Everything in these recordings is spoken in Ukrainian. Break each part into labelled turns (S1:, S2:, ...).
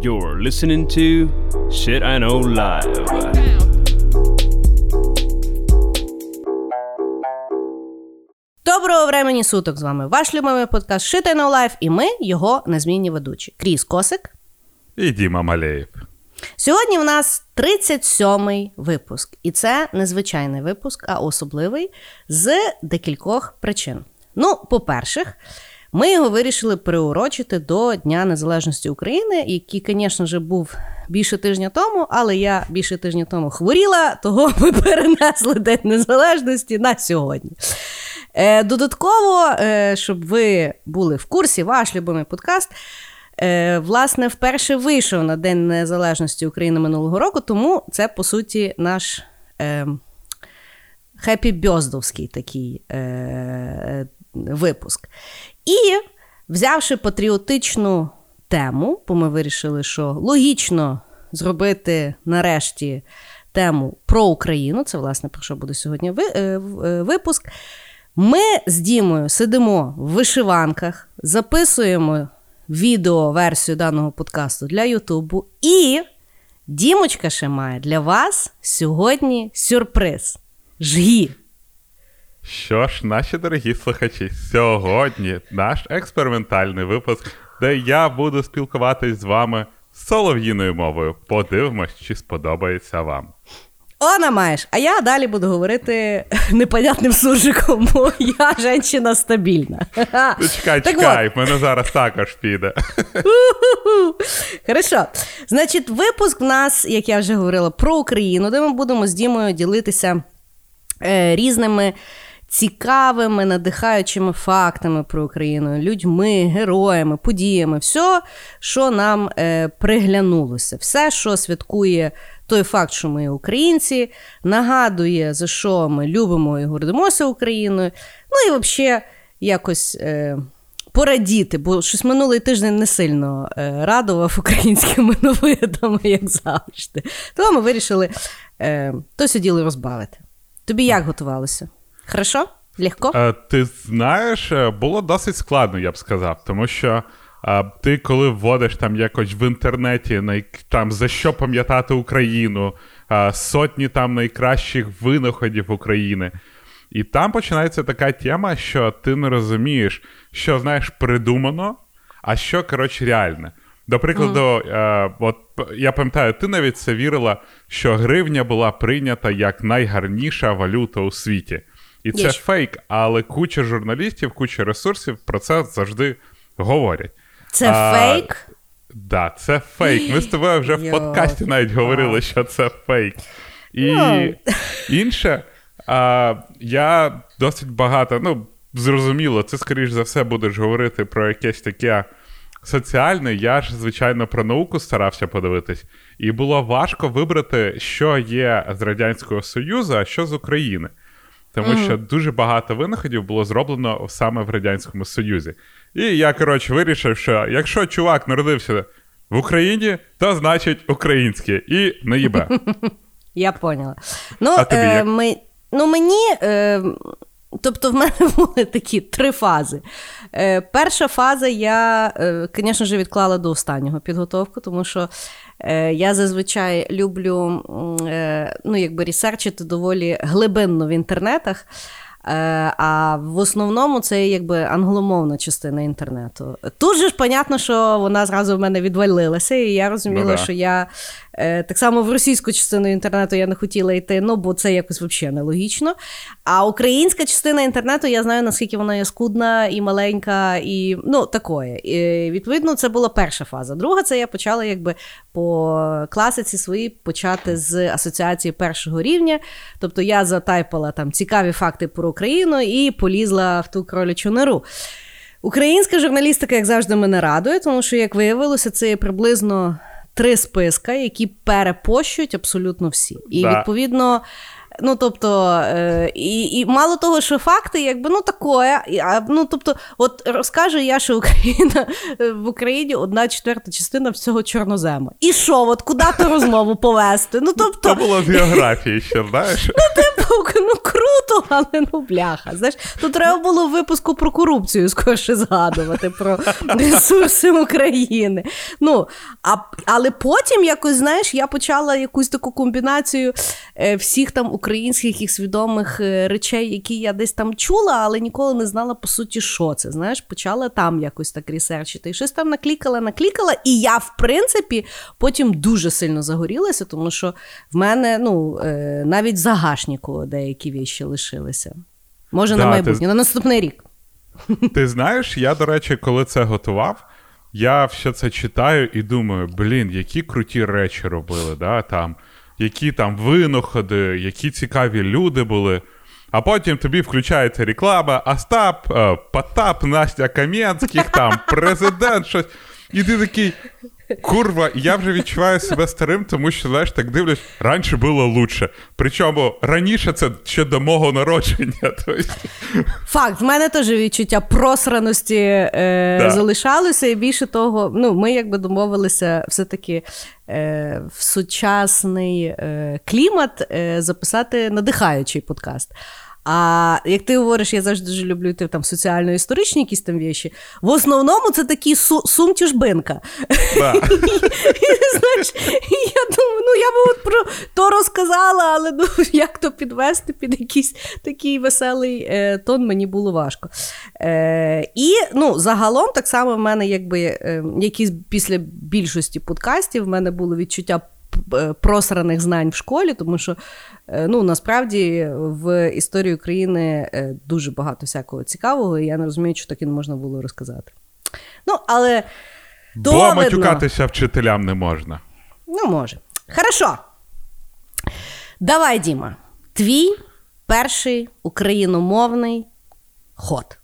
S1: You're listening to Shit I Know Live.
S2: Доброго времені суток з вами ваш любимий подкаст Shit I Know Life і ми його незмінні ведучі. Кріс Косик.
S3: І Діма Малеєв.
S2: Сьогодні в нас 37-й випуск, і це незвичайний випуск, а особливий з декількох причин. Ну, по-перше, ми його вирішили приурочити до Дня Незалежності України, який, звісно ж, був більше тижня тому, але я більше тижня тому хворіла, того ми перенесли День Незалежності на сьогодні. Е, Додатково, е, щоб ви були в курсі, ваш любимий подкаст. Е, Власне, вперше вийшов на День Незалежності України минулого року, тому це, по суті, наш е, хеппі-бьоздовський такий е, випуск. І взявши патріотичну тему, бо ми вирішили, що логічно зробити нарешті тему про Україну, це, власне, про що буде сьогодні е, е, випуск. Ми з Дімою сидимо в вишиванках, записуємо відео-версію даного подкасту для Ютубу. І Дімочка ще має для вас сьогодні сюрприз. Жгі.
S3: Що ж, наші дорогі слухачі, сьогодні наш експериментальний випуск, де я буду спілкуватись з вами солов'їною мовою. Подивимось, чи сподобається вам.
S2: Она маєш. А я далі буду говорити непонятним суржиком, бо я жінка стабільна.
S3: Ну, Чекай,
S2: Так
S3: чекай, в мене зараз також піде.
S2: Хорошо. Значить, випуск в нас, як я вже говорила, про Україну, де ми будемо з Дімою ділитися е, різними цікавими, надихаючими фактами про Україну, людьми, героями, подіями, все, що нам е, приглянулося, все, що святкує той факт, що ми українці, нагадує, за що ми любимо і гордимося Україною. Ну і взагалі якось. Е, порадіти, бо щось минулий тиждень не сильно е, радував українськими новинами, як завжди. Тому ми вирішили е, то сиділи розбавити. Тобі як готувалося? Хорошо? Легко?
S3: Е, Ти знаєш, е, було досить складно, я б сказав, тому що е, ти, коли вводиш там якось в інтернеті най- там за що пам'ятати Україну, е, сотні там найкращих винаходів України. І там починається така тема, що ти не розумієш, що знаєш придумано, а що коротше реальне. До прикладу, е, от я пам'ятаю, ти навіть це вірила, що гривня була прийнята як найгарніша валюта у світі. І це
S2: Є
S3: фейк, але куча журналістів, куча ресурсів про це завжди говорять.
S2: Це
S3: а,
S2: фейк?
S3: Да, це фейк. Ми з тобою вже в подкасті навіть говорили, що це фейк. І
S2: Ну.
S3: інше, а, я досить багато, ну, зрозуміло, це, скоріш за все, будеш говорити про якесь таке соціальне. Я ж, звичайно, про науку старався подивитись. І було важко вибрати, що є з Радянського Союзу, а що з України. Тому що дуже багато винаходів було зроблено саме в Радянському Союзі. І я, коротше, вирішив, що якщо чувак народився в Україні, то значить українське і не їбе.
S2: Я поняла. Ну,
S3: А тобі
S2: е,
S3: як?
S2: ми, ну мені. Е, Тобто в мене були такі три фази. Е, перша фаза, я, е, звісно ж, відклала до останнього підготовку, тому що е, я зазвичай люблю е, ну, якби ресерчити доволі глибинно в інтернетах. Е, а в основному це якби англомовна частина інтернету. Тут же ж понятно, що вона зразу в мене відвалилася, і я розуміла,
S3: Ну да.
S2: що я е, так само в російську частину інтернету я не хотіла йти, ну бо це якось взагалі нелогічно. А українська частина інтернету, я знаю, наскільки вона є скудна і маленька, і ну такое. І, відповідно, це була перша фаза. Друга, це я почала якби по класиці своїй почати з асоціації першого рівня. Тобто я затайпала там цікаві факти про Україну і полізла в ту кролячу нору. Українська журналістика, як завжди, мене радує, тому що, як виявилося, це є приблизно три списка, які перепощують абсолютно всі. І
S3: Да.
S2: відповідно. Ну, тобто, е, і і мало того, що факти, якби ну такое. А, ну, тобто, от розкаже я, що Україна е, в Україні одна четверта частина всього чорнозема. І що, от куди ту розмову повести? Ну, тобто...
S3: Це було в біографії ще, знаєш?
S2: Ну, типу, ну круто, але ну бляха. Знаєш, тут треба було в випуску про корупцію скорше згадувати, про ресурси України. Ну, а, Але потім якось, знаєш, я почала якусь таку комбінацію е, всіх там українських і свідомих е, речей, які я десь там чула, але ніколи не знала, по суті, що це. Знаєш, почала там якось так ресерчити. І щось там наклікала, наклікала. І я, в принципі, потім дуже сильно загорілася, тому що в мене ну, е, навіть в загашнику деякі віші лишилися. Може, да, на майбутнє, ти... на наступний рік.
S3: Ти знаєш, я, до речі, коли це готував, я все це читаю і думаю, блін, які круті речі робили, да, там, які там винаходи, які цікаві люди були. А потім тобі включається реклама, Остап, е, Потап, Настя Кам'янських, там, президент, щось. І ти такий. Курва, я вже відчуваю себе старим, тому що, знаєш, так дивлюсь, раніше було лучше. Причому раніше це ще до мого народження.
S2: Факт, в мене теж відчуття просраності е, да. залишалося, і більше того, ну, ми якби домовилися все-таки е, в сучасний е, клімат е, записати надихаючий подкаст. А як ти говориш, я завжди дуже люблю ти там соціально-історичні якісь там віші. В основному це такі су- сум-тяжбинка. Да. Знаєш, я думаю, ну я би от про то розказала, але ну, як то підвести під якийсь такий веселий е, тон, мені було важко. Е, І ну, загалом, так само в мене, якби е, якісь після більшості подкастів, в мене було відчуття Е, просраних знань в школі, тому що ну, насправді в історії України е, дуже багато всякого цікавого, і я не розумію, що таке не можна було розказати. Ну, але
S3: Бо матюкатися вчителям не можна.
S2: Ну, може. Хорошо. Давай, Діма, твій перший україномовний ход.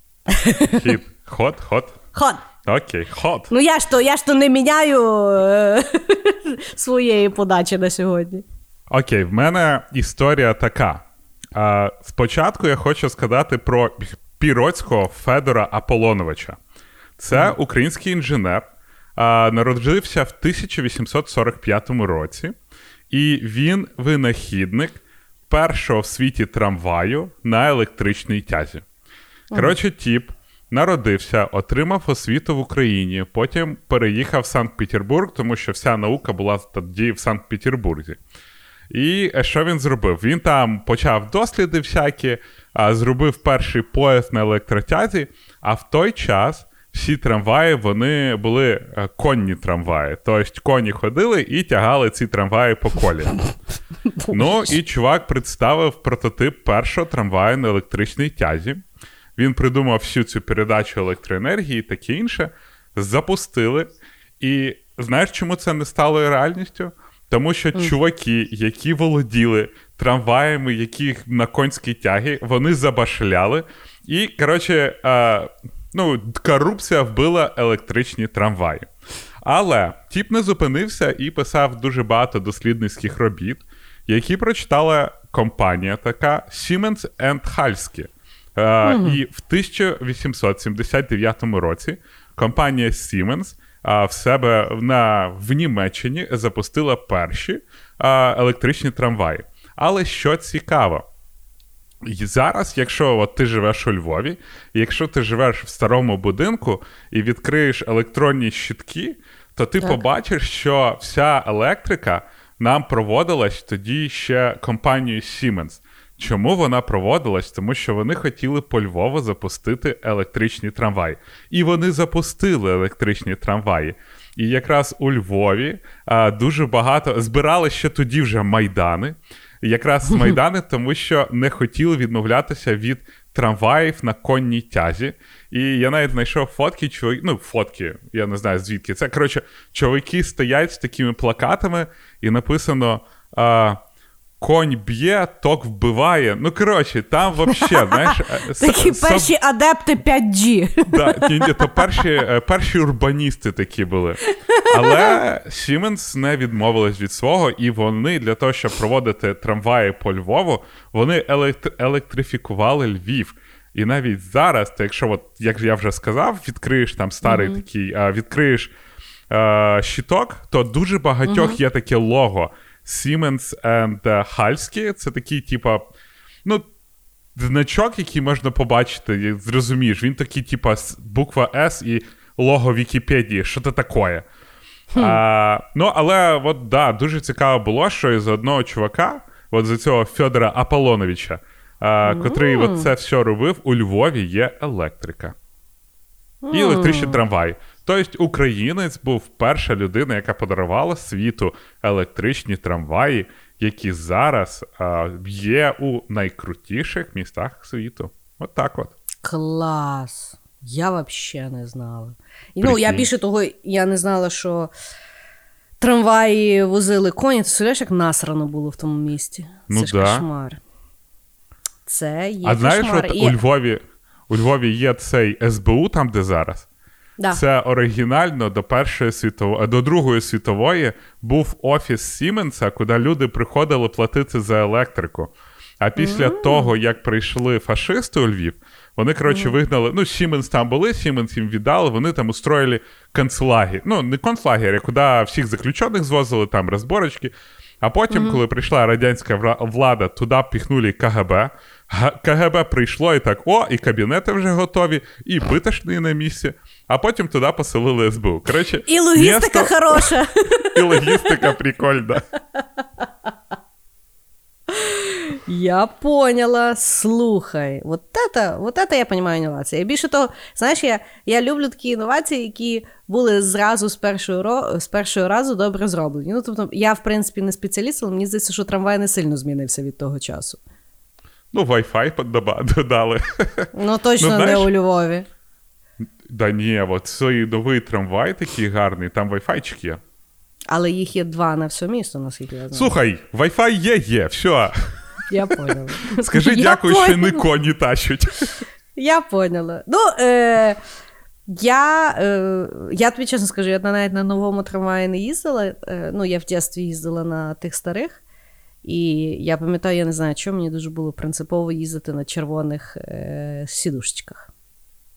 S3: Хід. Ход, ход.
S2: Ход.
S3: Окей, ход.
S2: Ну я ж то я ж то не міняю е- своєї подачі на сьогодні.
S3: Окей, в мене історія така. А, Спочатку я хочу сказати про Піроцького Федора Аполоновича. Це український інженер, а, народився в 1845 році, і він винахідник першого в світі трамваю на електричній тязі. Коротше, тіп Народився, отримав освіту в Україні, потім переїхав в Санкт-Петербург, тому що вся наука була тоді в Санкт-Петербурзі. І що він зробив? Він там почав досліди всякі, зробив перший поїзд на електротязі, а в той час всі трамваї вони були е, конні трамваї. Тобто коні ходили і тягали ці трамваї по колі. Ну і чувак представив прототип першого трамваю на електричній тязі. Він придумав всю цю передачу електроенергії і таке інше. Запустили. І знаєш, чому це не стало реальністю? Тому що mm. чуваки, які володіли трамваями, які на конській тягі, вони забашляли. І, коротше, а, ну, корупція вбила електричні трамваї. Але тіп не зупинився і писав дуже багато дослідницьких робіт, які прочитала компанія така Siemens Halske. Mm-hmm. І в 1879 році компанія Siemens в себе на, в Німеччині запустила перші електричні трамваї. Але що цікаво, і зараз, якщо от ти живеш у Львові, і якщо ти живеш в старому будинку і відкриєш електронні щитки, то ти так. побачиш, що вся електрика нам проводилась тоді ще компанією Siemens. Чому вона проводилась? Тому що вони хотіли по Львову запустити електричні трамваї. І вони запустили електричні трамваї. І якраз у Львові а, дуже багато збирали ще тоді вже майдани. Якраз майдани, тому що не хотіли відмовлятися від трамваїв на конній тязі. І я навіть знайшов фотки, чоловік, ну, фотки, я не знаю звідки. Це коротше, чоловіки стоять з такими плакатами, і написано. А, конь б'є, ток вбиває. Ну, коротше, там взагалі, знаєш. е,
S2: Такі перші адепти 5G.
S3: Да, ні, ні, то перші, е, перші урбаністи такі були. Але Siemens не відмовились від свого, і вони для того, щоб проводити трамваї по Львову, вони елект- електрифікували Львів. І навіть зараз, то якщо, от, як я вже сказав, відкриєш там старий такий, а, відкриєш е, щиток, то дуже багатьох є таке лого. Siemens and Halski. Це такий, типа, ну, значок, який можна побачити, зрозумієш, він такий, типа, буква С і лого Вікіпедії. Що це таке? А, ну, але от да, дуже цікаво було, що із одного чувака, от за цього Федора Аполлоновича, а, котрий от це все робив, у Львові є електрика. І електричний трамвай. Тобто українець був перша людина, яка подарувала світу електричні трамваї, які зараз а, є у найкрутіших містах світу. От так от.
S2: Клас. Я взагалі не знала. І, ну, я більше того, я не знала, що трамваї возили коні. Ти представляєш, як насрано було в тому місті.
S3: Ну
S2: Це ж
S3: да.
S2: кошмар. Це є
S3: а знаєш, от
S2: І-
S3: у Львові, у Львові є цей СБУ, там, де зараз.
S2: Да.
S3: Це оригінально до Першої світової, до Другої світової був офіс Сіменса, куди люди приходили платити за електрику. А після того, як прийшли фашисти у Львів, вони, коротше, вигнали. Ну, Сіменс там були, Сіменс їм віддали, вони там устроїли концлагер. Ну, не концлагер, а куди всіх заключених звозили, там розборочки. А потім, коли прийшла радянська влада, туди піхнули КГБ. КГБ прийшло і так: о, і кабінети вже готові, і битошні на місці. А потім туди поселили СБУ. Коротше,
S2: І логістика
S3: місто-
S2: хороша.
S3: і логістика прикольна.
S2: Я поняла. Слухай, вот это, вот это я понимаю інновації. Більше того, знаєш, я, я люблю такі інновації, які були зразу з першого, з першого разу добре зроблені. Ну, тобто, я, в принципі, не спеціаліст, але мені здається, що трамвай не сильно змінився від того часу.
S3: Ну, Wi-Fi додали.
S2: Ну, точно
S3: Ну, знаєш-
S2: не у Львові.
S3: Да ні, от цей новий трамвай такий гарний, там Wi-Fi є.
S2: Але їх є два на все місто, наскільки я знаю.
S3: Слухай, Wi-Fi є, є, все.
S2: Я поняла.
S3: Скажи
S2: Я
S3: дякую, що не коні тащуть.
S2: Я поняла. Ну, е, я, е, я тобі чесно скажу, я навіть на новому трамваї не їздила. Е, ну, я в дитинстві їздила на тих старих. І я пам'ятаю, я не знаю, чому мені дуже було принципово їздити на червоних е, сідушечках.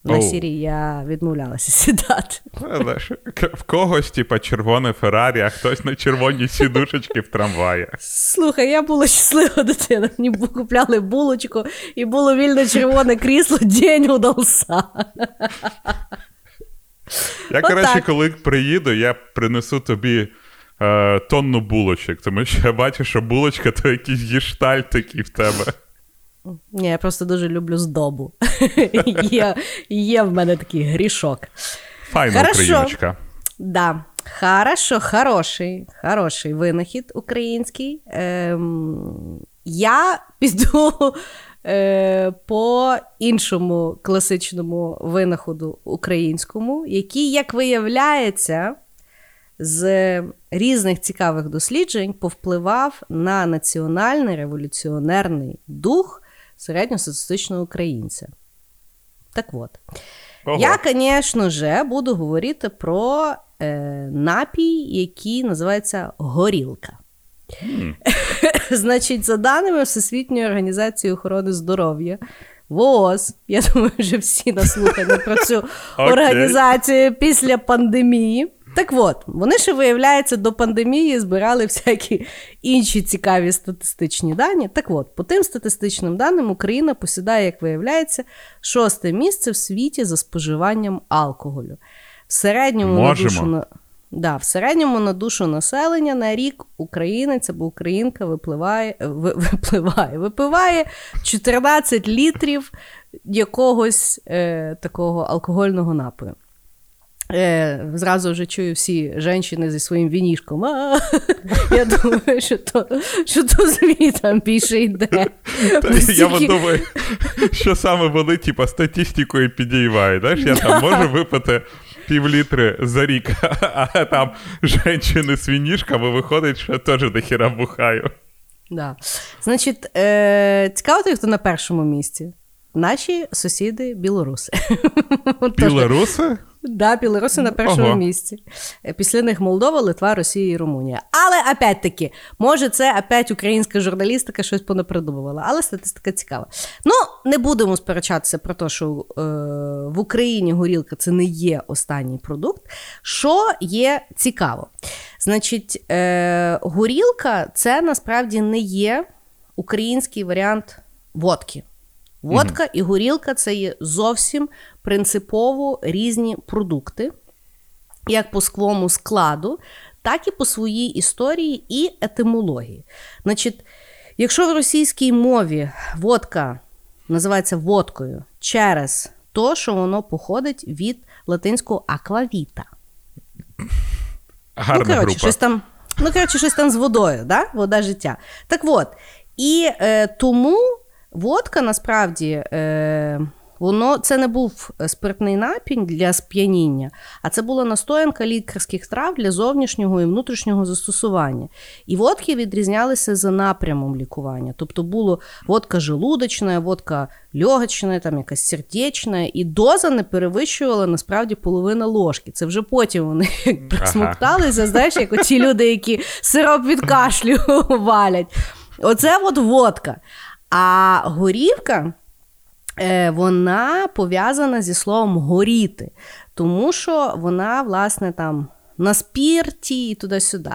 S2: На
S3: Оу.
S2: сірі я відмовлялася сідати.
S3: Ну, знаєш, к- В когось, типа, червоне Феррарі, а хтось на червоній сідушечки в трамваї.
S2: Слухай, я була щаслива дитина. Мені купляли булочку, і було вільне червоне крісло, день удався.
S3: Я,
S2: Отак.
S3: коротше, коли приїду, я принесу тобі е, тонну булочок, тому що я бачу, що булочка то якийсь гішталь такий в тебе.
S2: Ні, я просто дуже люблю здобу. є, є в мене такий грішок.
S3: Файна
S2: Хорошо.
S3: україночка.
S2: Да. Хорошо, хороший, хороший винахід український. Ем, я піду е, по іншому класичному винаходу українському, який, як виявляється, з різних цікавих досліджень повпливав на національний революціонерний дух середньостатистичного українця. Так от.
S3: Ого.
S2: Я, звісно ж, буду говорити про е, напій, який називається горілка. Значить, за даними Всесвітньої організації охорони здоров'я, ВООЗ, я думаю, вже всі наслухані про цю організацію після пандемії. Так от, вони ще, виявляється, до пандемії збирали всякі інші цікаві статистичні дані. Так от, по тим статистичним даним, Україна посідає, як виявляється, шосте місце в світі за споживанням алкоголю. В середньому на душу Да, в середньому на душу населення на рік українець або українка випливає, випливає, випиває 14 літрів якогось е, такого алкогольного напою. Е, зразу вже чую всі жінки зі своїм вінішком. А, я думаю, що то, що то звітам більше йде.
S3: Та Я думаю, що саме вони, типа, статистикою підіймають. Знаєш, я там можу випити півлітри за рік, а там жінки з вінішками виходить, що я теж до хіра бухаю.
S2: Да. Значить, е, цікаво, хто на першому місці. Наші сусіди білоруси.
S3: Білоруси?
S2: Да, білоруси на першому Ого. місці. Е, після них Молдова, Литва, Росія і Румунія. Але опять-таки, може, це опять українська журналістика щось понапридумувала, але статистика цікава. Ну, не будемо сперечатися про те, що е, в Україні горілка це не є останній продукт. Що є цікаво? Значить, е, горілка це насправді не є український варіант водки. Водка і горілка це є зовсім принципово різні продукти, як по своєму складу, так і по своїй історії і етимології. Значить, якщо в російській мові водка називається водкою через те, що воно походить від латинського аквавіта.
S3: Гарна
S2: ну, коротше,
S3: група.
S2: щось там, ну, коротше, щось там з водою, да? вода життя. Так от, і е, тому Водка насправді е, воно це не був спиртний напінь для сп'яніння, а це була настоянка лікарських трав для зовнішнього і внутрішнього застосування. І водки відрізнялися за напрямом лікування. Тобто було водка желудочна, водка льогочна, там якась сердечна, і доза не перевищувала насправді половина ложки. Це вже потім вони присмокталися, знаєш, як оці люди, які сироп від кашлю валять. Оце от водка. А горівка е, вона пов'язана зі словом горіти, тому що вона, власне, там на спірті і туди-сюди.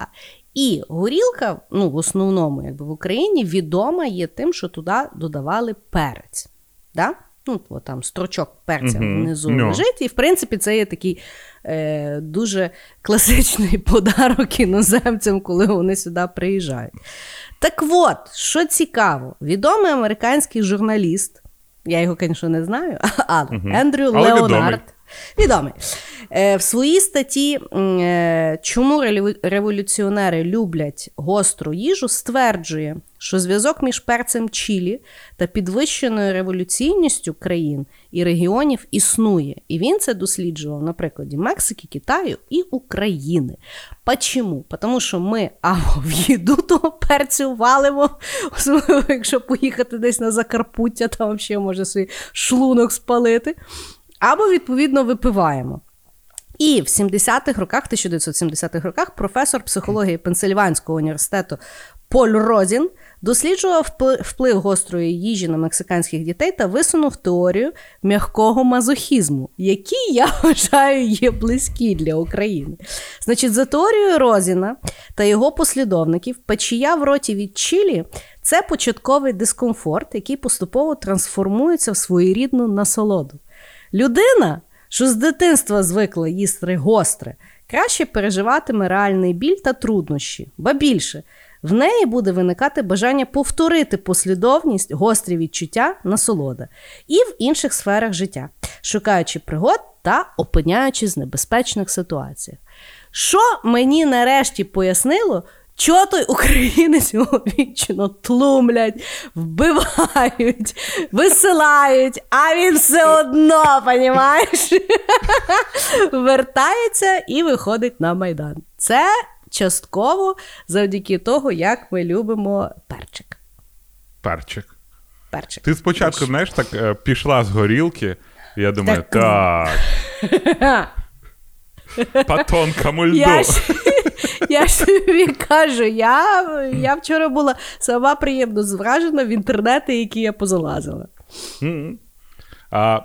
S2: І горілка, ну, в основному, якби в Україні, відома є тим, що туди додавали перець. Да? Ну, от там строчок перця mm-hmm. внизу no. лежить. І, в принципі, це є такий е, дуже класичний подарок іноземцям, коли вони сюди приїжджають. Так от, що цікаво, відомий американський журналіст, я його, звісно, не знаю, але угу. Ендрю але Леонард. Відомий. Е, В своїй статті е, Чому революціонери люблять гостру їжу, стверджує, що зв'язок між перцем Чилі та підвищеною революційністю країн і регіонів існує. І він це досліджував на прикладі Мексики, Китаю і України. Почому? Тому що ми або в їду того перцю валимо, особливо якщо поїхати десь на Закарпуття, там взагалі може свій шлунок спалити, або, відповідно, випиваємо. І в 70-х роках, 1970-х роках, професор психології Пенсильванського університету Поль Розін досліджував вплив гострої їжі на мексиканських дітей та висунув теорію м'якого мазохізму, який я вважаю є близькі для України. Значить, за теорією Розіна та його послідовників, печія в роті від чилі це початковий дискомфорт, який поступово трансформується в своєрідну насолоду. Людина, що з дитинства звикла їсти гостре, краще переживатиме реальний біль та труднощі, ба більше в неї буде виникати бажання повторити послідовність, гострі відчуття, насолода і в інших сферах життя, шукаючи пригод та опиняючись в небезпечних ситуаціях. Що мені нарешті пояснило, Чого той українець його вічно тлумлять, вбивають, висилають, а він все одно, понімаєш, вертається і виходить на Майдан. Це частково завдяки того, як ми любимо перчик.
S3: Перчик.
S2: Перчик.
S3: Ти спочатку, знаєш, так е, пішла з горілки, і я думаю, так. так. Патонка мульду.
S2: Я ж, я ж тобі кажу, я я вчора була сама приємно звражена в інтернети, які я позалазила.
S3: А,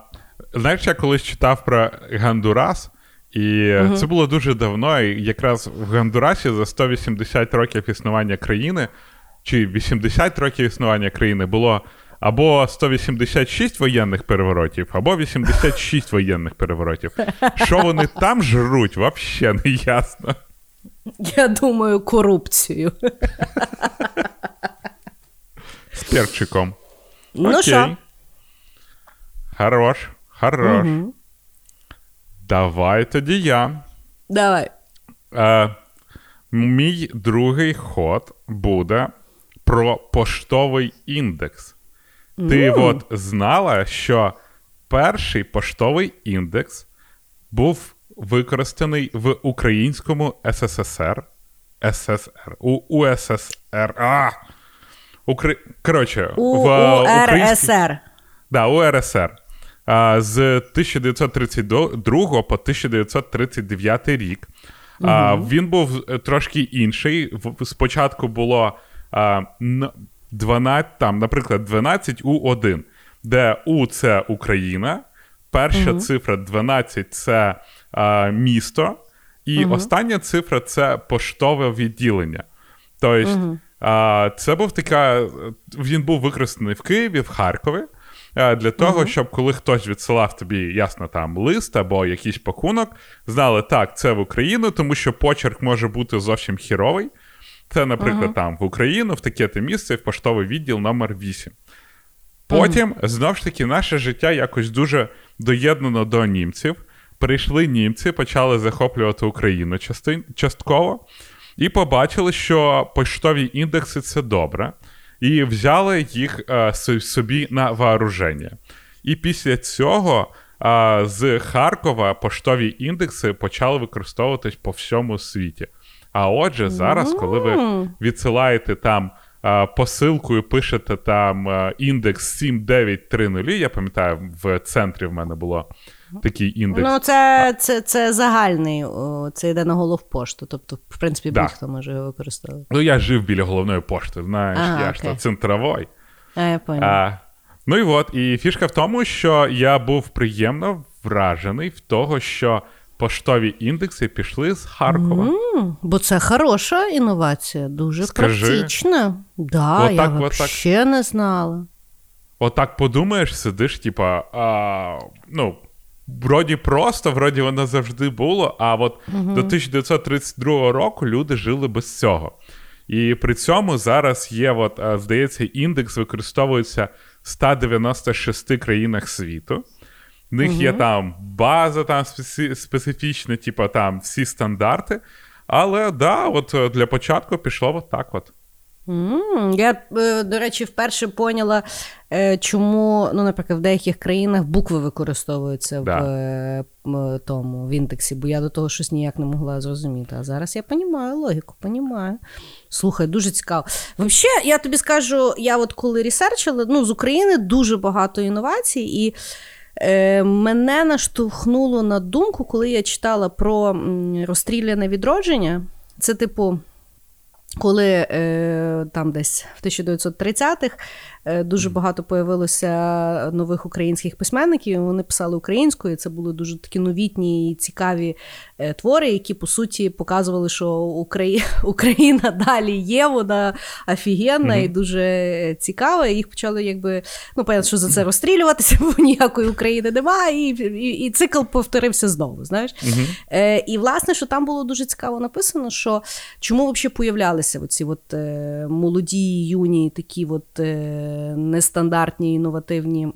S3: Знаєш, я колись читав про Гандурас, і угу. це було дуже давно. І якраз в Гондурасі за 180 років існування країни, чи 80 років існування країни було або 186 воєнних переворотів, або 86 воєнних переворотів. Що вони там жруть, взагалі не ясно.
S2: Я думаю, корупцію.
S3: З перчиком.
S2: Ну що?
S3: Хорош, хорош. Угу. Давай тоді я.
S2: Давай.
S3: Е, Мій другий ход буде про поштовий індекс. Ти mm. от знала, що перший поштовий індекс був використаний в українському СССР. СССР. У УССР. А! Укра... Коротше,
S2: У,
S3: в
S2: у
S3: українській-
S2: РСР.
S3: Да, УРСР. З 1932 по 1939 рік. А, він був е, трошки інший. Спочатку було а, 12, там, наприклад, 12 У1, де У це Україна, перша цифра 12 це місто, і остання цифра це поштове відділення. Тобто, це був така. Він був використаний в Києві, в Харкові. А, Для того, щоб коли хтось відсилав тобі, ясно, там лист або якийсь пакунок, знали, так, це в Україну, тому що почерк може бути зовсім хіровий. Це, наприклад, там в Україну, в таке-то місце, в поштовий відділ номер 8. Потім, знов ж таки, наше життя якось дуже доєднано до німців. Прийшли німці, почали захоплювати Україну частин, частково, і побачили, що поштові індекси це добре, і взяли їх е, собі на вооруження. І після цього е, з Харкова поштові індекси почали використовуватись по всьому світі. А отже, зараз, коли ви відсилаєте там е, посилкою, пишете там е, індекс 7930, я пам'ятаю, в центрі в мене було такий індекс.
S2: Ну, це, це, це загальний, о, це йде на головпошту. Тобто, в принципі,
S3: Да.
S2: будь-хто може його використовувати.
S3: Ну, я жив біля головної пошти, знаєш,
S2: Ага,
S3: я ж то центровой.
S2: А, я.
S3: А, ну і от, і фішка в тому, що я був приємно вражений в того, що поштові індекси пішли з Харкова.
S2: М, Бо це хороша інновація, дуже
S3: Скажи.
S2: практична. Да,
S3: Отак,
S2: я
S3: отак.
S2: взагалі не знала.
S3: Отак подумаєш, сидиш, типа, а, ну, вроді просто, вроді воно завжди було, а от до 1932 року люди жили без цього. І при цьому зараз є, от, здається, індекс використовується в 196 країнах світу. В них є там база там специфічна, типа там всі стандарти. Але да, от е, для початку пішло от так от.
S2: Я, е, до речі, вперше поняла, е, чому, ну, наприклад, в деяких країнах букви використовуються
S3: Да.
S2: в е, тому в індексі, бо я до того щось ніяк не могла зрозуміти. А зараз я розумію логіку, розумію. Слухай, дуже цікаво. Взагалі, я тобі скажу, я от коли ресерчила, ну, з України дуже багато інновацій, і е, мене наштовхнуло на думку, коли я читала про розстріляне відродження. Це, типу, коли е, там десь в 1930-х е, дуже багато появилося нових українських письменників, вони писали українською. Це були дуже такі новітні і цікаві е, твори, які по суті показували, що Украї... Україна далі є, вона офігенна і дуже цікава. І їх почали якби ну, понятно, що за це розстрілюватися, бо ніякої України немає, і, і, і цикл повторився знову. Знаєш? Е, і власне, що там було дуже цікаво написано, що чому взагалі появлялися оці от, е, молоді, юні, такі от, е, нестандартні, інновативні.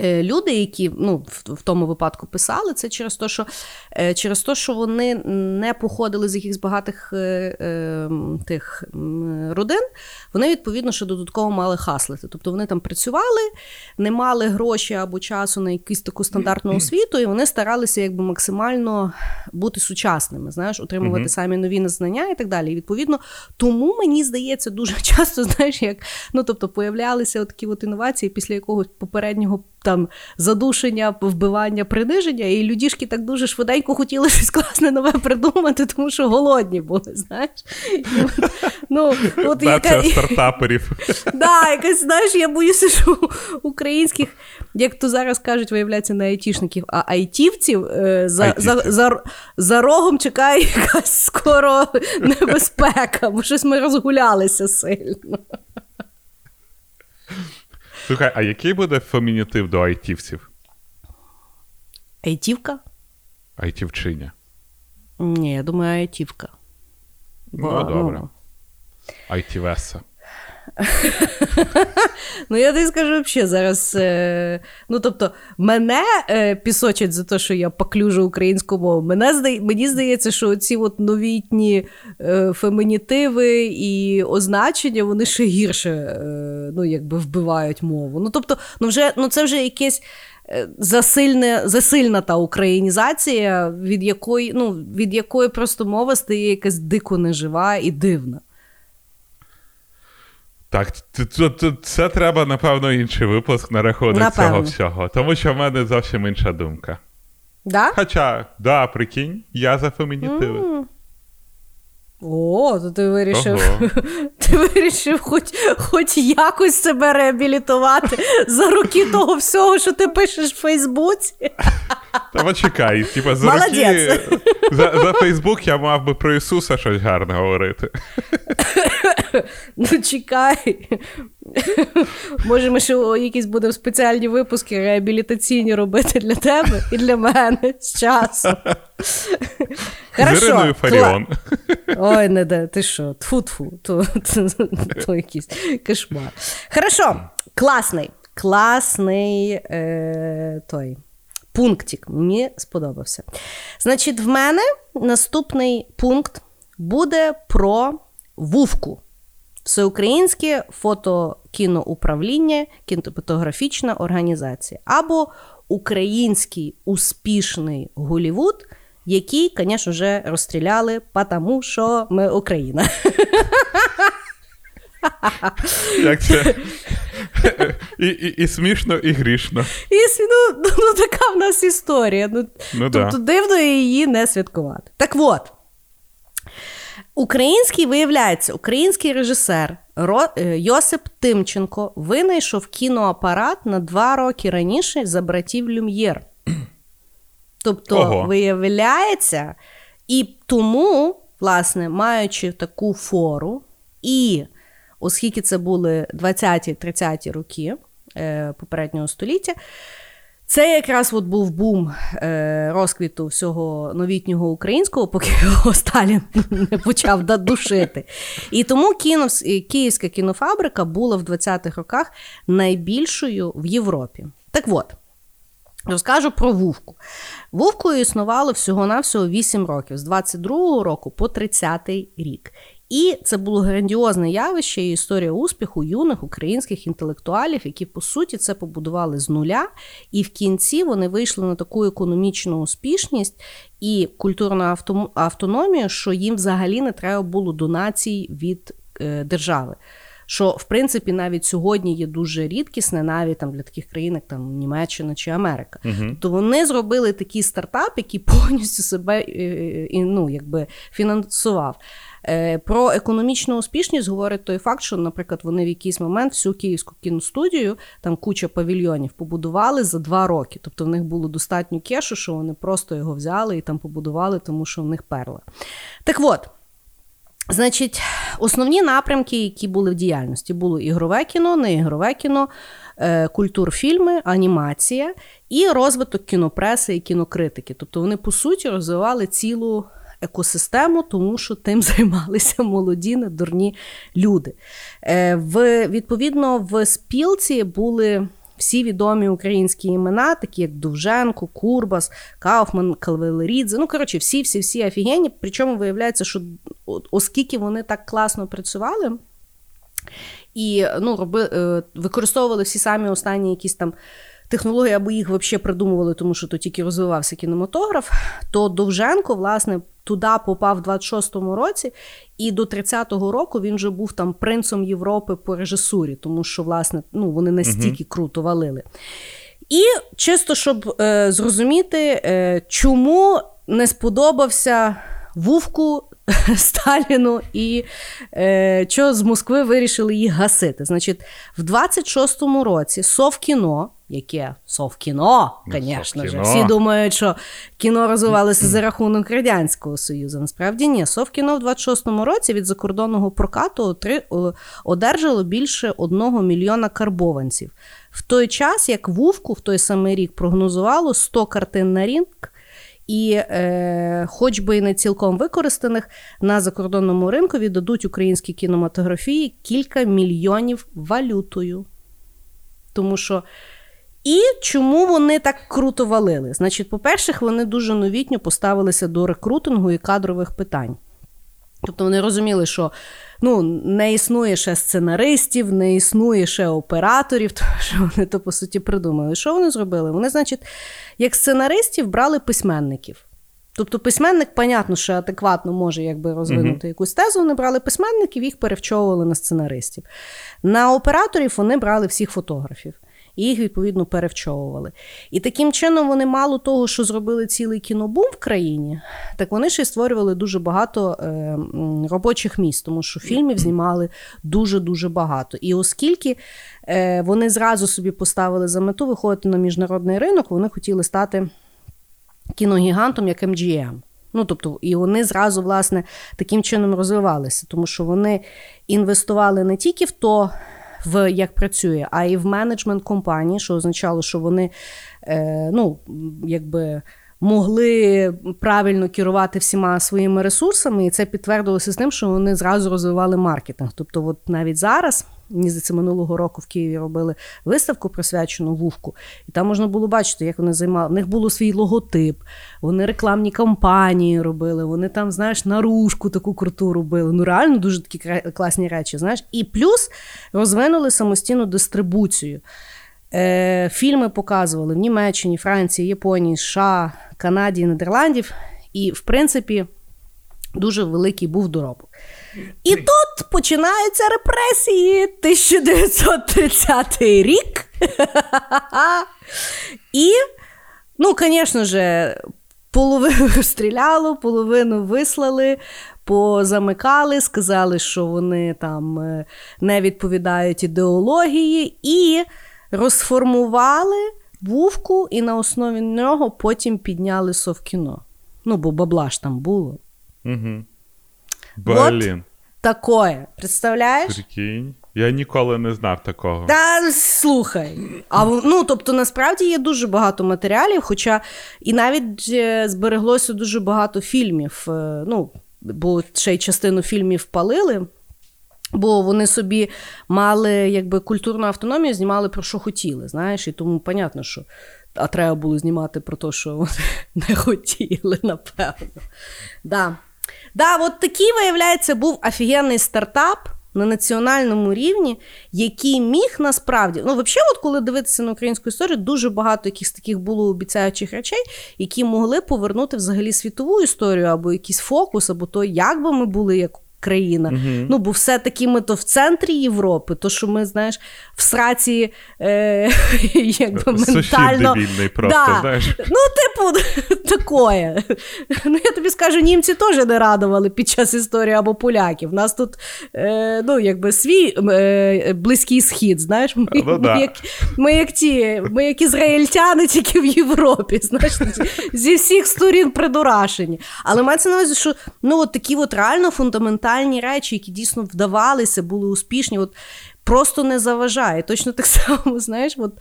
S2: Е, Люди, які ну, в, в тому випадку писали, це через те, що, е, через те, що вони не походили з якихось багатих е, е, тих родин, вони відповідно ще додатково мали хаслити. Тобто вони там працювали, не мали гроші або часу на якусь таку стандартну освіту, і вони старалися якби максимально бути сучасними, знаєш, отримувати
S3: Мгм.
S2: самі нові знання і так далі. І відповідно, тому мені здається, дуже часто, знаєш, як ну тобто появлялися такі от інновації після якогось попереднього там задушення, вбивання, приниження, і людішки так дуже швиденько хотіли щось класне нове придумати, тому що голодні були, знаєш. От, ну, от яка,
S3: стартаперів.
S2: да, якась, знаєш, я боюся, що українських, як то зараз кажуть, виявляється не айтішників, а айтівців е, за, за, за, за рогом чекає якась скоро небезпека, бо щось ми розгулялися сильно.
S3: Слухай, а який буде фемінітив до айтівців?
S2: Айтівка?
S3: Айтівчиня.
S2: Ні, я думаю, айтівка.
S3: Ну, добре. Айтівеса.
S2: Ну, я тобі скажу взагалі зараз. Е, ну, тобто, мене е, пісочать за те, що я поклюжу українську мову. Мене мені здається, що ці от новітні е, фемінітиви і означення, вони ще гірше ну, якби вбивають мову. Ну, тобто, ну, вже, ну, це вже якесь. Засильне, засильна та українізація, від якої, ну, від якої просто мова стає якась дико нежива і дивна.
S3: Так, це треба, напевно, інший випуск на рахунок напевно. цього всього. Тому що в мене зовсім інша думка.
S2: Да?
S3: Хоча, да, прикинь, я за фемінітиви. Mm.
S2: О, то ти вирішив Ого. ти вирішив хоч хоч якось себе реабілітувати за роки того всього, що ти пишеш в Фейсбуці.
S3: Та почекай, типа за роки, за, за Фейсбук я мав би про Ісуса щось гарне говорити.
S2: Ну, чекай. Може, ми ще якісь будемо спеціальні випуски реабілітаційні робити для тебе і для мене з часом.
S3: Хорошо. Фаріон.
S2: Ой, не де, ти що? Тфу-тфу, то, то, то якийсь кошмар. Хорошо, класний, класний е, той пунктик. Мені сподобався. Значить, в мене наступний пункт буде про вувку. Всеукраїнське фотокіноуправління, кінематографічна організація або Український успішний Голівуд, який, звісно вже розстріляли, тому що ми Україна.
S3: Як це? І і, і смішно, і грішно.
S2: І, ну, ну, ну така в нас історія. Ну, ну Тобто да. дивно її не святкувати. Так от. Український, виявляється, український режисер Ро... Е, Йосип Тимченко винайшов кіноапарат на два роки раніше за братів Люм'єр. Тобто, Ого. виявляється, і тому, власне, маючи таку фору, і оскільки це були 20-30 роки е, попереднього століття, це якраз от був бум е, розквіту всього новітнього українського, поки його Сталін не почав душити. І тому кіно, Київська кінофабрика була в 20-х роках найбільшою в Європі. Так от. Розкажу про Вувку. Вувкою існувало всього-навсього 8 років з 22-го року по 30-й рік. І це було грандіозне явище і історія успіху юних українських інтелектуалів, які по суті це побудували з нуля, і в кінці вони вийшли на таку економічну успішність і культурну автономію, що їм взагалі не треба було донацій від е, держави. Що в принципі навіть сьогодні є дуже рідкісне, навіть там для таких країн, як там Німеччина чи Америка. Uh-huh. Тобто вони зробили такий стартап, який повністю себе е, ну, якби фінансував. Е, про економічну успішність говорить той факт, що, наприклад, вони в якийсь момент всю київську кіностудію, там куча павільйонів, побудували за два роки. Тобто в них було достатньо кешу, що вони просто його взяли і там побудували, тому що в них перла. Так от. Значить, основні напрямки, які були в діяльності, було ігрове кіно, неігрове кіно, е, культурфільми, анімація і розвиток кінопреси і кінокритики. Тобто вони, по суті, розвивали цілу екосистему, тому що тим займалися молоді, недурні люди. Е, в, Відповідно, в спілці були. Всі відомі українські імена, такі як Довженко, Курбас, Кауфман, Калвелерідзе. Ну, коротше, всі-всі-всі офігенні. Причому виявляється, що оскільки вони так класно працювали і ну, роби, е, використовували всі самі останні якісь там технології, або їх взагалі придумували, тому що то тільки розвивався кінематограф, то Довженко, власне, туди попав в 26-му році, і до 30-го року він вже був там принцем Європи по режисурі, тому що, власне, ну, вони настільки круто валили. І чисто, щоб е, зрозуміти, е, чому не сподобався Вувку Сталіну і е, що з Москви вирішили їх гасити. Значить, в 26-му році Совкіно, яке Совкіно, звісно ж, всі думають, що кіно розвивалося за рахунок Радянського Союзу. Насправді ні. Совкіно в 26-му році від закордонного прокату одержало більше одного мільйона карбованців. В той час, як Вувку в той самий рік прогнозувало 100 картин на рік. І, е, хоч би і не цілком використаних, на закордонному ринку віддадуть українській кінематографії кілька мільйонів валютою. Тому що. І чому вони так круто валили? Значить, по-перше, вони дуже новітньо поставилися до рекрутингу і кадрових питань. Тобто вони розуміли, що ну, не існує ще сценаристів, не існує ще операторів, тому що вони то, по суті, придумали. Що вони зробили? Вони, значить, як сценаристів брали письменників. Тобто письменник, понятно, що адекватно може якби розвинути uh-huh. якусь тезу. Вони брали письменників, їх перевчовували на сценаристів. На операторів вони брали всіх фотографів і їх відповідно перевчовували. І таким чином вони мало того, що зробили цілий кінобум в країні, так вони ще й створювали дуже багато е, робочих місць, тому що фільмів знімали дуже-дуже багато. І оскільки е, вони зразу собі поставили за мету виходити на міжнародний ринок, вони хотіли стати кіногігантом, як MGM. Ну, тобто, і вони зразу, власне, таким чином розвивалися, тому що вони інвестували не тільки в то, в як працює, а і в менеджмент компанії, що означало, що вони е, ну, якби. Могли правильно керувати всіма своїми ресурсами, і це підтвердилося з тим, що вони зразу розвивали маркетинг. Тобто, от навіть зараз Мені здається, минулого року в Києві робили виставку, присвячену вувку, і там можна було бачити, як вони займали. В них було свій логотип, вони рекламні кампанії робили, вони там, знаєш, наружку таку круту робили. Ну, реально дуже такі класні речі. знаєш. І плюс розвинули самостійну дистрибуцію. Е, Фільми показували в Німеччині, Франції, Японії, США, Канаді, Нідерландів. І, в принципі, дуже великий був доробок. І тут починаються репресії 1930 рік. І, ну, звісно ж, половину розстріляло, половину вислали, позамикали, сказали, що вони там е, не відповідають ідеології, і розформували вувку, і на основі нього потім підняли совкіно. Ну, бо бабла ж там було.
S3: Угу. Блін.
S2: Такое. Представляєш?
S3: Прикинь. Я ніколи не знав такого.
S2: Та слухай. А ну тобто насправді є дуже багато матеріалів, хоча і навіть е, збереглося дуже багато фільмів. Е, ну, бо ще й частину фільмів палили, бо вони собі мали якби культурну автономію, знімали про що хотіли. Знаєш, і тому понятно, що. А треба було знімати про те, що вони не хотіли, напевно. Да. Да, от такий, виявляється, був офігенний стартап на національному рівні, який міг насправді, ну, взагалі, от коли дивитися на українську історію, дуже багато якихось таких було обіцяючих речей, які могли повернути взагалі світову історію, або якийсь фокус, або то, як би ми були як країна. Uh-huh. Ну, бо все-таки ми то в центрі Європи, то що ми, знаєш, в сраці е, якби ментально...
S3: просто, да. знаєш.
S2: Ну, типу, такое. Ну, я тобі скажу, німці теж не радували під час історії або поляків. У нас тут е, ну, якби свій е, близький схід, знаєш, ми, ну, да. як, ми як ті, ми як ізраїльтяни, тільки в Європі, знаєш, зі всіх сторін придурашені. Але мається на увазі, що ну, от такі от реально фундаментальні фундаментальні речі, які дійсно вдавалися, були успішні, от просто не заважає. Точно так само, знаєш, от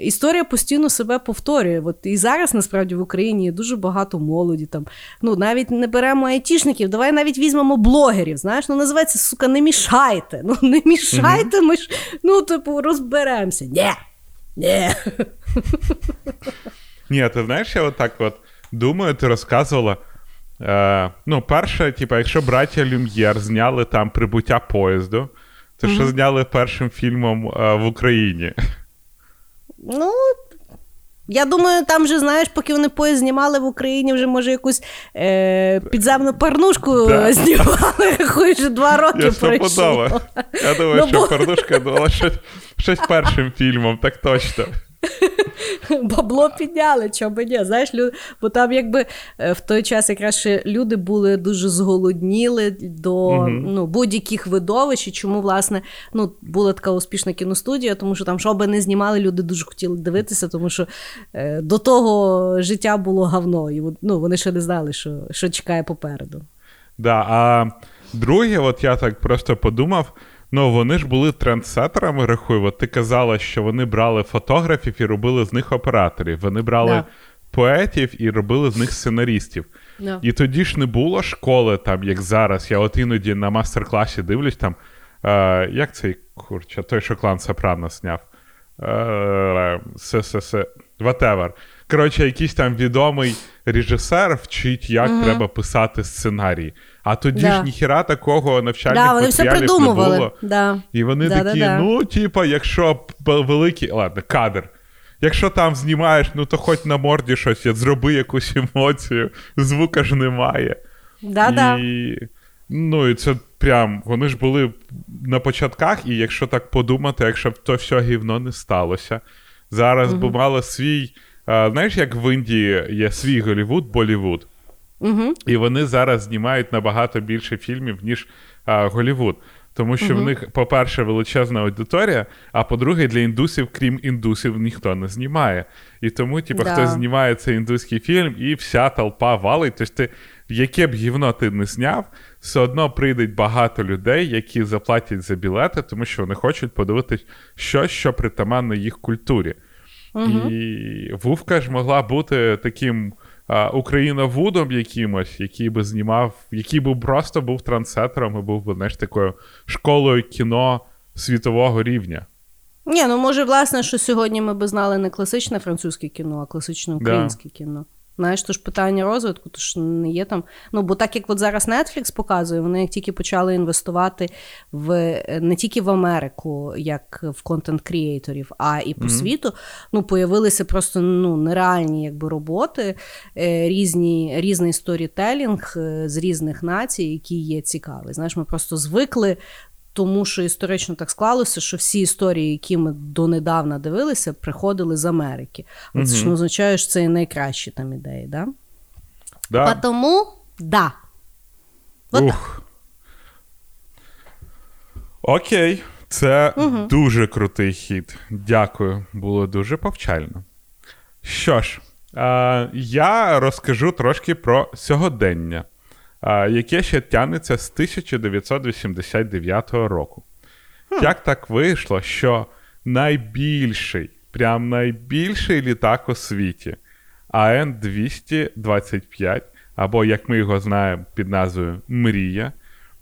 S2: історія постійно себе повторює. От І зараз насправді в Україні є дуже багато молоді. Там, ну Навіть не беремо айтішників, давай навіть візьмемо блогерів. Знаєш, ну називається сука, не мішайте. Ну не мішайте, ми ж ну, типу, розберемося. Ні. Ні.
S3: Ні, ти знаєш, я отак от думаю, ти розказувала. Е, Ну, перше, типу, якщо браття Люм'єр зняли там прибуття поїзду, то mm-hmm. що зняли першим фільмом е, в Україні?
S2: Ну, я думаю, там вже, знаєш, поки вони поїзд знімали в Україні, вже може якусь е, підземну парнушку да. знімали, хоч два роки
S3: Я
S2: пройшло.
S3: Я думаю, ну, що бо... парнушка була щось, щось першим фільмом, так точно.
S2: Бабло підняли, чому ні? Знаєш, люд... бо там якби е, в той час якраз ще люди були дуже зголодніли до uh ну, будь-яких видовищ, і чому, власне, ну, була така успішна кіностудія, тому що там, що би не знімали, люди дуже хотіли дивитися, тому що е, до того життя було гавно, і ну, вони ще не знали, що що чекає попереду.
S3: Да, А друге, от я так просто подумав. Ну, вони ж були трендсетерами, рахую. От ти казала, що вони брали фотографів і робили з них операторів. Вони брали да. поетів і робили з них сценаристів. Да. І тоді ж не було школи, там, як зараз. Я от іноді на мастер-класі дивлюсь там. Е, Як цей курча, той, що клан Сопрано сняв? Е, Whatever. Коротше, якийсь там відомий режисер вчить, як угу. треба писати сценарій. А тоді да. ж ніхіра такого навчальних да, вони матеріалів все не було.
S2: Да.
S3: І вони
S2: да,
S3: такі: ну, типа, якщо великий ладно, кадр. якщо там знімаєш, ну то хоч на морді щось, зроби якусь емоцію, звука ж немає.
S2: Да-да.
S3: І, ну, і це прям, вони ж були на початках, і якщо так подумати, якщо б то все гівно не сталося, зараз угу. б мало свій. А, знаєш, як в Індії є свій Голівуд, Болівуд.
S2: Угу.
S3: І вони зараз знімають набагато більше фільмів, ніж а, Голівуд. Тому що угу. в них, по-перше, величезна аудиторія, а по-друге, для індусів, крім індусів, ніхто не знімає. І тому, типу, да. хтось знімає цей індуський фільм, і вся толпа валить. Тобто, ти, яке б гівно ти не зняв, все одно прийдуть багато людей, які заплатять за білети, тому що вони хочуть подивитись щось, що притаманно їх культурі. Угу. І Вувка ж могла бути таким україновудом якимось, який би знімав, який би просто був трансетером і був би знаєш, такою школою кіно світового рівня.
S2: Ні, ну може, власне, що сьогодні ми би знали не класичне французьке кіно, а класичне українське да. кіно. Знаєш, то ж питання розвитку, то ж не є там. Ну, бо так як от зараз Netflix показує, вони як тільки почали інвестувати в не тільки в Америку, як в контент-крієторів, а і по mm-hmm. світу, ну, появилися просто ну, нереальні якби, роботи, е, різні, різний сторітелінг е, з різних націй, які є цікаві. Знаєш, ми просто звикли тому що історично так склалося, що всі історії, які ми донедавна дивилися, приходили з Америки. От угу. що означає, що це найкращі там ідеї, да?
S3: Да.
S2: Тому да.
S3: От Ух. Окей, це угу. дуже крутий хід. Дякую, було дуже повчально. Що ж, е, я розкажу трошки про сьогодення яке ще тягнеться з 1989 року. Хм. Як так вийшло, що найбільший, прям найбільший літак у світі АН-225, або, як ми його знаємо під назвою Мрія,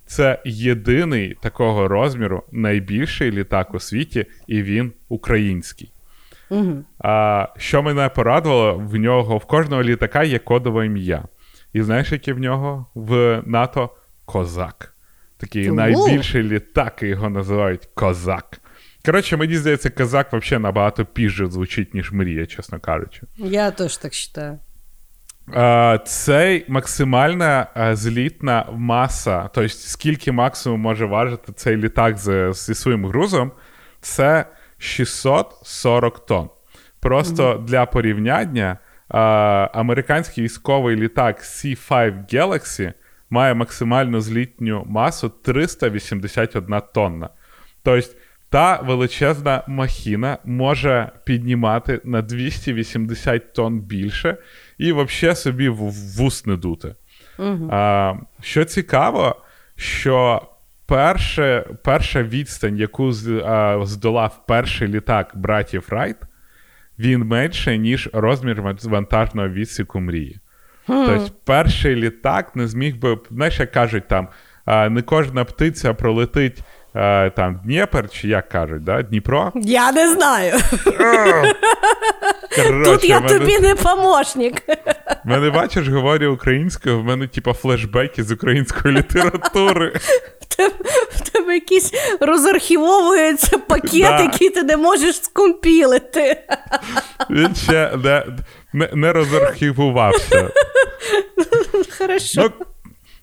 S3: це єдиний такого розміру найбільший літак у світі, і він український.
S2: Угу.
S3: А, Що мене порадувало, в нього в кожного літака є кодове ім'я. І знаєш, яке в нього в НАТО Козак. Такий найбільший літак, його називають Козак. Коротше, мені здається, козак взагалі набагато пізже звучить, ніж мрія, чесно кажучи.
S2: Я теж так вважаю.
S3: Цей максимальна злітна маса, тобто скільки максимум може важити цей літак зі своїм грузом, це 640 тонн. Просто угу. для порівняння американський військовий літак C5 Galaxy має максимальну злітню масу 381 тонна. Тобто та величезна махіна може піднімати на 280 тонн більше і взагалі собі в вус не дути.
S2: Угу.
S3: А, Що цікаво, що перше, перша відстань, яку здолав перший літак братів Райт, він менше, ніж розмір вантажного відсіку мрії. Тобто, перший літак не зміг би, знаєш, як кажуть, там не кожна птиця пролетить там Дніпр, чи як кажуть, да? Дніпро?
S2: Я не знаю. Короче, Тут я мене... тобі не помощник.
S3: Мене бачиш, говорю українською, в мене, типа, флешбеки з української літератури.
S2: Тебе якийсь розархівовується пакет, да. який ти не можеш скомпілити.
S3: Він ще не не, не розархівувався.
S2: Хорошо.
S3: Ну,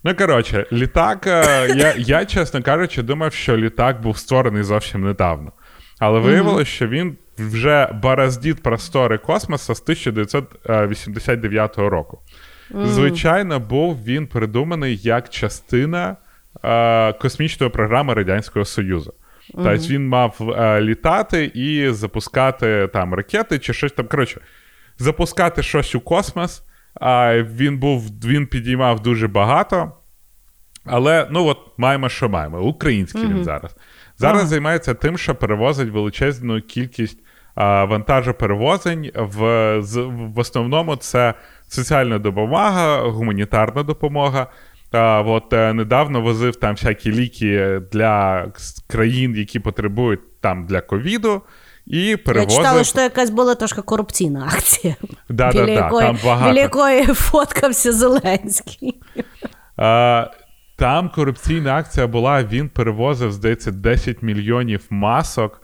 S3: ну, коротше, літак. Е, я, я, чесно кажучи, думав, що літак був створений зовсім недавно. Але виявилося, що він вже бороздить простори космоса з 1989 року. Звичайно, був він придуманий як частина е, космічної програми Радянського Союзу. Тобто він мав е, літати і запускати там ракети чи щось там. Коротше, запускати щось у космос. А він був, він підіймав дуже багато. Але ну от маємо, що маємо. Український mm-hmm. він зараз. Зараз ага. займається тим, що перевозить величезну кількість а, вантажоперевозень. В, в основному це соціальна допомога, гуманітарна допомога. А, от е, Недавно возив там всякі ліки для країн, які потребують там для ковіду. І перевозив...
S2: Я читала, що якась була трошки корупційна акція.
S3: Да, біля, да, якої, там багато.
S2: біля якої фоткався Зеленський.
S3: А, Там корупційна акція була, він перевозив, здається, 10 мільйонів масок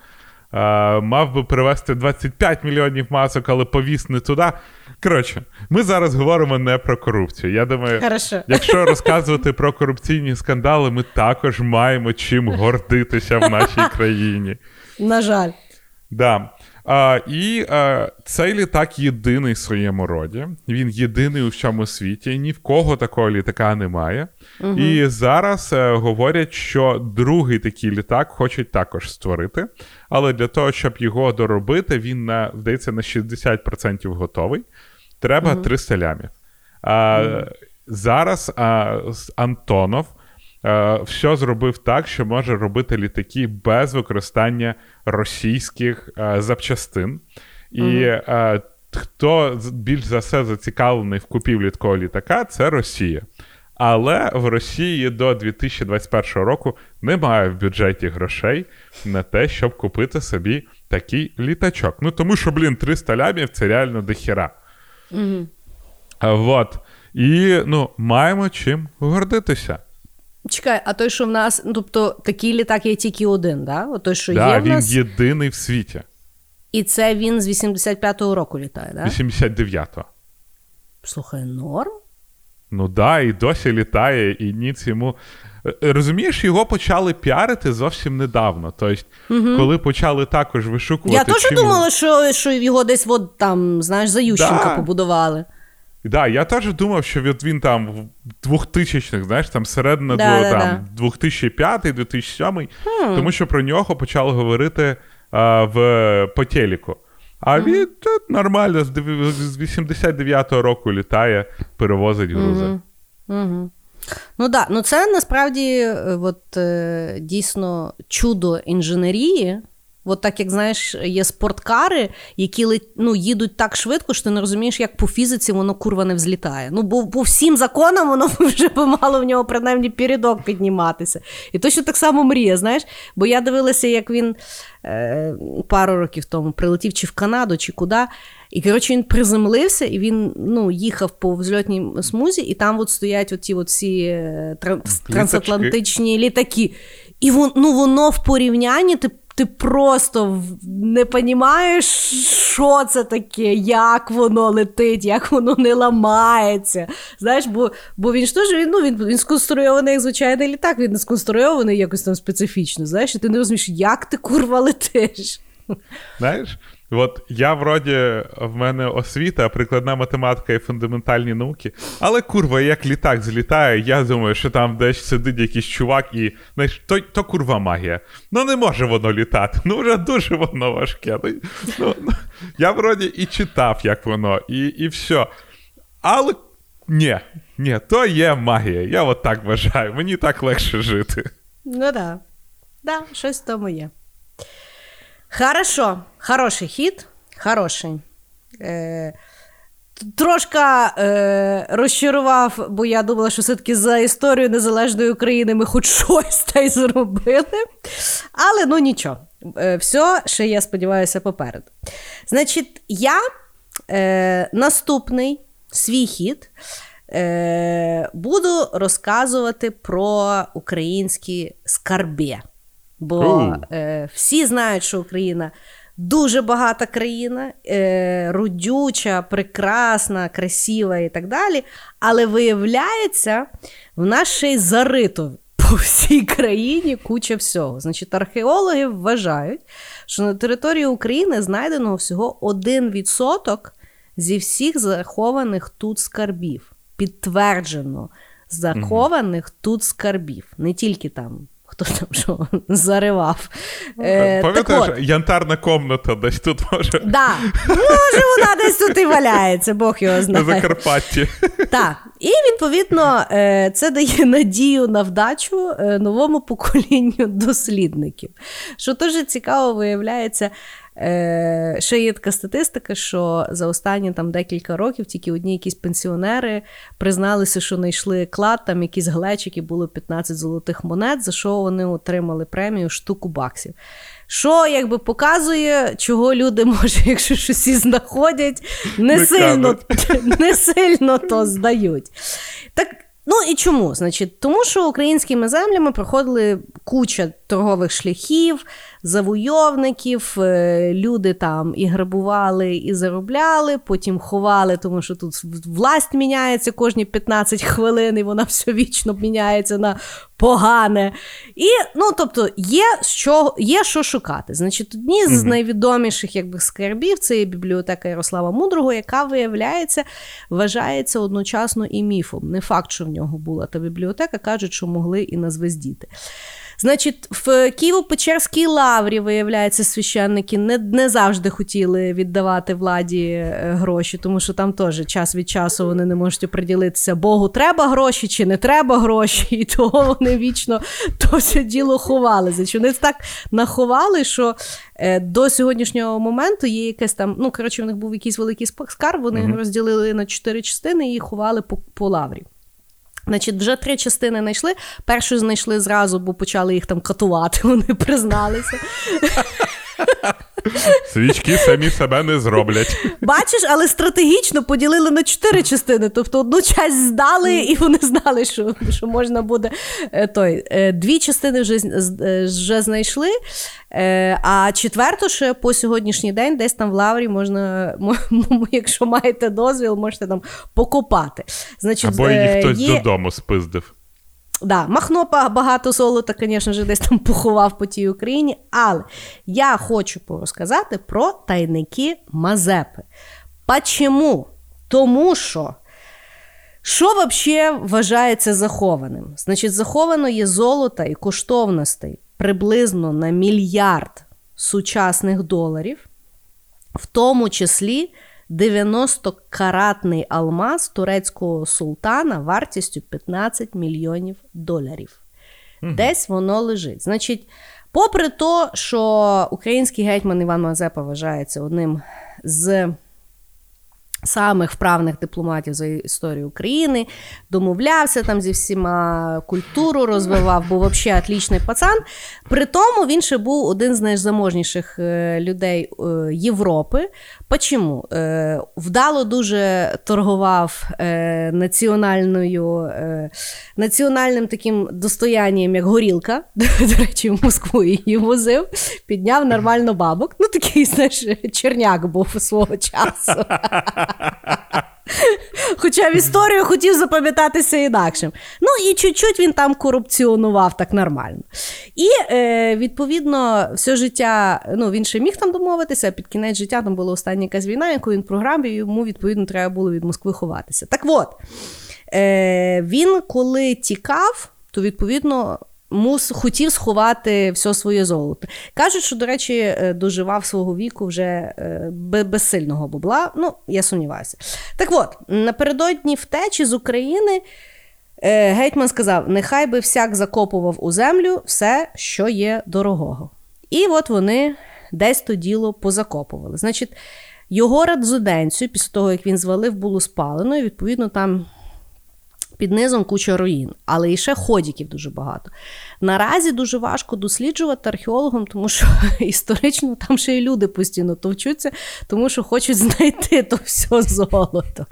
S3: е, мав би привезти 25 мільйонів масок, але повіз не туди. Коротше, ми зараз говоримо не про корупцію. Я думаю,
S2: Хорошо.
S3: якщо розказувати про корупційні скандали, ми також маємо чим гордитися в нашій країні.
S2: На жаль.
S3: Да. А, І а, цей літак єдиний в своєму роді. Він єдиний у всьому світі. Ні в кого такого літака немає. Угу. І зараз а, говорять, що другий такий літак хочуть також створити. Але для того, щоб його доробити, він на здається на 60% готовий. Треба угу. 300 лямів. А, угу. Зараз а, Антонов. Все зробив так, що може робити літаки без використання російських запчастин. І mm-hmm. хто більш за все зацікавлений в купівлі такого літака, це Росія. Але в Росії до 2021 року немає в бюджеті грошей на те, щоб купити собі такий літачок. Ну тому що, блін, 300 лямів це реально дохіра. Mm-hmm. Вот. І ну, маємо чим гордитися.
S2: Чекай, а той, що в нас, ну, тобто такий літак є тільки один, да? О, той, що
S3: да,
S2: є в
S3: він
S2: нас...
S3: єдиний в світі.
S2: І це він з 85-го року літає, да?
S3: 89-го.
S2: Слухай, норм?
S3: Ну да, і досі літає, і ніц йому. Е, розумієш, його почали піарити зовсім недавно. Тобто, угу. коли почали також вишукувати.
S2: Я теж
S3: чим...
S2: думала, що що його десь от там, знаєш, за Ющенка да. побудували.
S3: Да, я теж думав, що від він там в 2000-х, знаєш, там середина да, до там, 2005-2007, хм. тому що про нього почали говорити а, в по телеку. А mm-hmm. він тут нормально з 89-го року літає, перевозить грузи. Mm-hmm.
S2: Mm-hmm. Ну так, да. ну це насправді е, от, е, дійсно чудо інженерії. От так, як знаєш, є спорткари, які ну, їдуть так швидко, що ти не розумієш, як по фізиці воно курва не взлітає. Ну, бо по всім законам воно вже би мало в нього принаймні передок підніматися. І точно так само мріє, знаєш. Бо я дивилася, як він е, пару років тому прилетів чи в Канаду, чи куди. І, коротше, він приземлився, і він ну, їхав по взльотній смузі, і там от стоять оці от всі е, трансатлантичні літаки. І вон, ну, воно в порівнянні, ти ти просто не розумієш, що це таке, як воно летить, як воно не ламається. Знаєш, Бо бо він ж теж він, ну, він, він сконструйований як звичайний літак, він не сконструйований якось там специфічно. Знаєш, і ти не розумієш, як ти курва летиш.
S3: Знаєш, От я вроді в мене освіта, прикладна математика і фундаментальні науки, але курва, як літак злітає, я думаю, що там десь сидить якийсь чувак, і знаєш, то то курва магія. Ну не може воно літати. Ну вже дуже воно важке. Ну, ну, ну, Я вроді і читав, як воно, і і все. Але ні, ні, то є магія. Я от так вважаю. Мені так легше жити.
S2: Ну так. Да. Да, щось тому є. Хорошо, хороший хід, хороший. Е, Трошка е, розчарував, бо я думала, що все-таки за історію Незалежної України ми хоч щось та й зробили. Але ну нічого. Е, все, ще я сподіваюся, попереду. Значить, я е, наступний свій хід е, буду розказувати про українські скарби. Бо е, всі знають, що Україна дуже багата країна, е, родюча, прекрасна, красива і так далі. Але виявляється, в нас ще й зарито по всій країні куча всього. Значить, археологи вважають, що на території України знайдено всього 1% зі всіх захованих тут скарбів. Підтверджено захованих mm тут скарбів. Не тільки там хто там що заривав.
S3: Е, Пам'ятаєш, так янтарна комната десь тут може.
S2: Да. Може, вона десь тут і валяється, Бог його знає.
S3: На Закарпатті.
S2: Так. І відповідно е, це дає надію на вдачу е, новому поколінню дослідників. Що дуже цікаво виявляється, Е, Ще є така статистика, що за останні там декілька років тільки одні якісь пенсіонери призналися, що знайшли клад, там якісь глечики, було 15 золотих монет, за що вони отримали премію штуку баксів. Що якби показує, чого люди, може, якщо щось і знаходять, не, не сильно не сильно то здають. Так, Ну і чому? Значить, Тому що українськими землями проходили куча торгових шляхів, завойовників. Е, люди там і грабували, і заробляли, потім ховали, тому що тут власть міняється кожні 15 хвилин, і вона все вічно міняється на погане. І, ну, тобто, є що є що шукати. Значить, одні з найвідоміших якби, скарбів це є бібліотека Ярослава Мудрого, яка виявляється, вважається одночасно і міфом. Не факт, що в нього була та бібліотека, кажуть, що могли і назвездіти. Значить, в Києво-Печерській лаврі, виявляється, священники не не завжди хотіли віддавати владі е, гроші, тому що там теж час від часу вони не можуть оприділитися, Богу треба гроші чи не треба гроші, і того вони вічно то все діло ховали. Значить, Вони так наховали, що е, до сьогоднішнього моменту є якесь там. Ну, коротше, в них був якийсь великий скарб, вони mm-hmm. розділили на чотири частини і ховали по, по лаврі. Значить, вже три частини знайшли. Першу знайшли зразу, бо почали їх там катувати, вони призналися.
S3: Свічки самі себе не зроблять.
S2: Бачиш, але стратегічно поділили на чотири частини. Тобто одну часть здали, і вони знали, що що можна буде е, той. Е, дві частини вже е, вже знайшли, а четверту ще по сьогоднішній день десь там в лаврі можна, якщо маєте дозвіл, можете там покопати.
S3: Значить, Або їх хтось є... додому спиздив.
S2: Да, Махно багато золота, звісно ж, десь там поховав по тій Україні. Але я хочу порозказати про тайники Мазепи. Почому? Тому що. Що взагалі вважається захованим? Значить, заховано є золота і коштовностей приблизно на мільярд сучасних доларів, в тому числі 90-каратний алмаз турецького султана вартістю 15 мільйонів доларів. Угу. Десь воно лежить. Значить, попри те, що український гетьман Іван Мазепа вважається одним з самих вправних дипломатів за історію України, домовлявся там зі всіма культуру розвивав, був взагалі отлічний пацан. При тому він ще був один з найзаможніших е, людей е, Європи. Почому? Е, вдало дуже торгував національною, національним таким достоянням, як горілка. До речі, в Москву її возив, підняв нормально бабок. Ну, такий, знаєш, черняк був свого часу. Хоча в історію хотів запам'ятатися інакшим. Ну і чуть-чуть він там корупціонував так нормально. І е, відповідно, все життя, ну він ще міг там домовитися, а під кінець життя там була остання якась війна, яку він програв, і йому відповідно треба було від Москви ховатися. Так от, е, він коли тікав, то відповідно мус хотів сховати все своє золото. Кажуть, що, до речі, е, доживав свого віку вже е, без сильного бабла. Ну, я сумніваюся. Так от, напередодні втечі з України. Е, гетьман сказав: нехай би всяк закопував у землю все, що є дорогого. І от вони десь то діло позакопували. Значить, його радзуденцю, після того, як він звалив, було спалено, і відповідно там під низом куча руїн, але і ще ходіків дуже багато. Наразі дуже важко досліджувати археологам, тому що історично там ще й люди постійно товчуться, тому що хочуть знайти то все золото.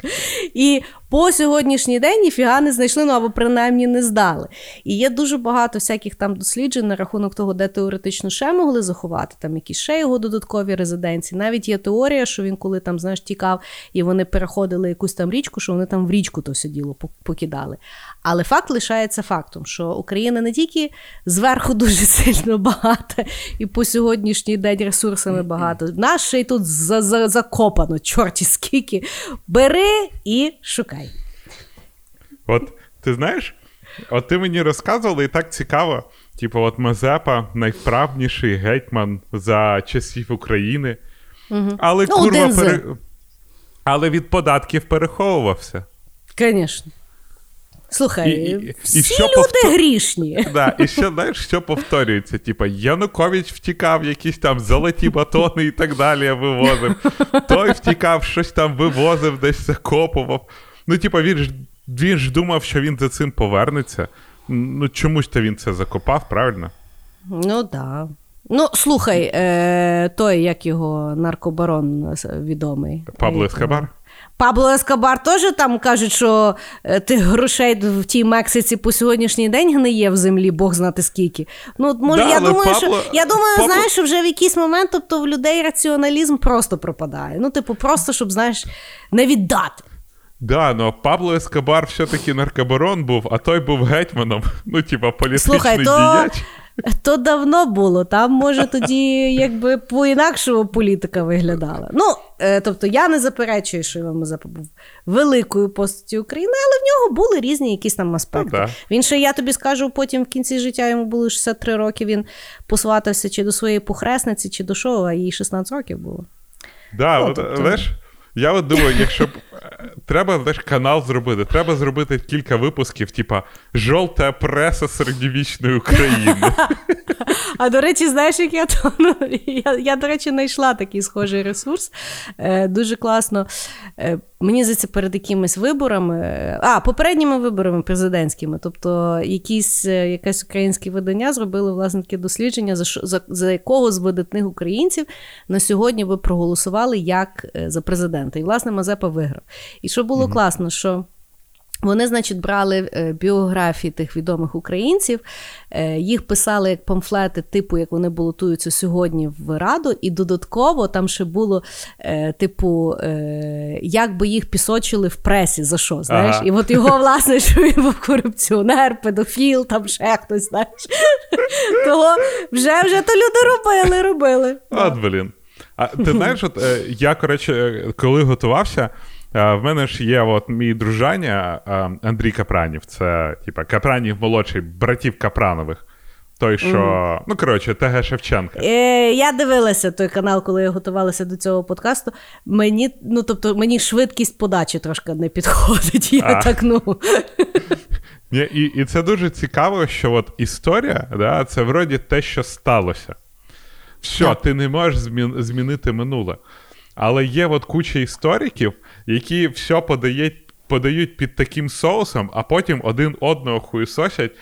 S2: І по сьогоднішній день ніфіга не знайшли, ну або принаймні не здали. І є дуже багато всяких там досліджень на рахунок того, де теоретично ще могли заховати, там якісь ще його додаткові резиденції. Навіть є теорія, що він коли там знаєш, тікав і вони переходили якусь там річку, що вони там в річку то все діло покидали. Але факт лишається фактом, що Україна не тільки зверху дуже сильно багата, і по сьогоднішній день ресурсами багато. Наш ще й тут закопано, чорті скільки. Бери і шукай.
S3: От ти знаєш, от ти мені розказувала і так цікаво. Типу, от Мазепа найвправніший гетьман за часів України. Угу. Але ну, курва пере... Але від податків переховувався.
S2: Звісно. Слухай, і, всі і що люди повтор... грішні.
S3: Да, І ще знаєш, що повторюється? Типа Янукович втікав, якісь там золоті батони і так далі вивозив. Той втікав, щось там вивозив, десь закопував. Ну, типа, він ж він ж думав, що він за цим повернеться. Ну, чому ж то він це закопав, правильно?
S2: Ну так. Да. Ну, слухай, е, той, як його наркобарон відомий.
S3: Пабло Ескобар?
S2: Пабло Ескобар теж там кажуть, що е, тих грошей в тій Мексиці по сьогоднішній день гниє в землі, Бог знати скільки. Ну, може,
S3: Да,
S2: я думаю,
S3: Пабло-
S2: що я думаю,
S3: Пабло-
S2: знаєш, що вже в якийсь момент, тобто в людей раціоналізм просто пропадає. Ну, типу, просто щоб, знаєш, не віддати.
S3: Да, ну Пабло Ескобар все-таки наркобарон був, а той був гетьманом. Ну, типа, політичний
S2: Слухай, то,
S3: діяч.
S2: То давно було. Там, може, тоді якби по-інакшому політика виглядала. Ну, е, тобто, я не заперечую, що Мазепа був великою постаттю України, але в нього були різні якісь там аспекти.
S3: Ну, да.
S2: Він ще, я тобі скажу, потім в кінці життя йому було 63 роки. Він посватався чи до своєї похресниці, чи до шоу, а їй 16 років було.
S3: Да,
S2: Ну,
S3: от,
S2: тобто-
S3: знаєш, я от думаю, якщо б е, треба знаєш, канал зробити, треба зробити кілька випусків, типа Жовта преса середньовічної України.
S2: А до речі, знаєш, як я то ну, я, я, до речі, знайшла такий схожий ресурс. Е, дуже класно. Е, мені здається, перед якимись виборами, а попередніми виборами президентськими, тобто якісь, е, якесь українське видання зробили власне таке дослідження, за, за, за якого з видатних українців на сьогодні ви проголосували як е, за президента. І власне Мазепа виграв. І що було класно, що. Вони, значить, брали е, біографії тих відомих українців, е, їх писали як памфлети, типу, як вони балотуються сьогодні в Раду, і додатково там ще було, е, типу, як би їх пісочили в пресі, за що, знаєш?
S3: Ага.
S2: І от його, власне, що він був корупціонер, педофіл, там ще хтось, знаєш. Того вже, вже то люди робили, робили.
S3: От, блін. А ти знаєш, от е, я, коротше, коли готувався, е, в мене ж є от мій дружаня е, Андрій Капранів. Це, типа, Капранів молодший, братів Капранових. Той, що. Ну, коротше, ТГ Шевченка.
S2: Е, я дивилася той канал, коли я готувалася до цього подкасту. Мені, ну тобто, мені швидкість подачі трошки не підходить. Я
S3: А.
S2: так ну.
S3: Ні, і, і це дуже цікаво, що от історія, да, це вроді те, що сталося. Все,
S2: Так.
S3: ти не можеш змін, змінити минуле. Але є от куча істориків, які все подають, подають під таким соусом, а потім один одного хуєсосять.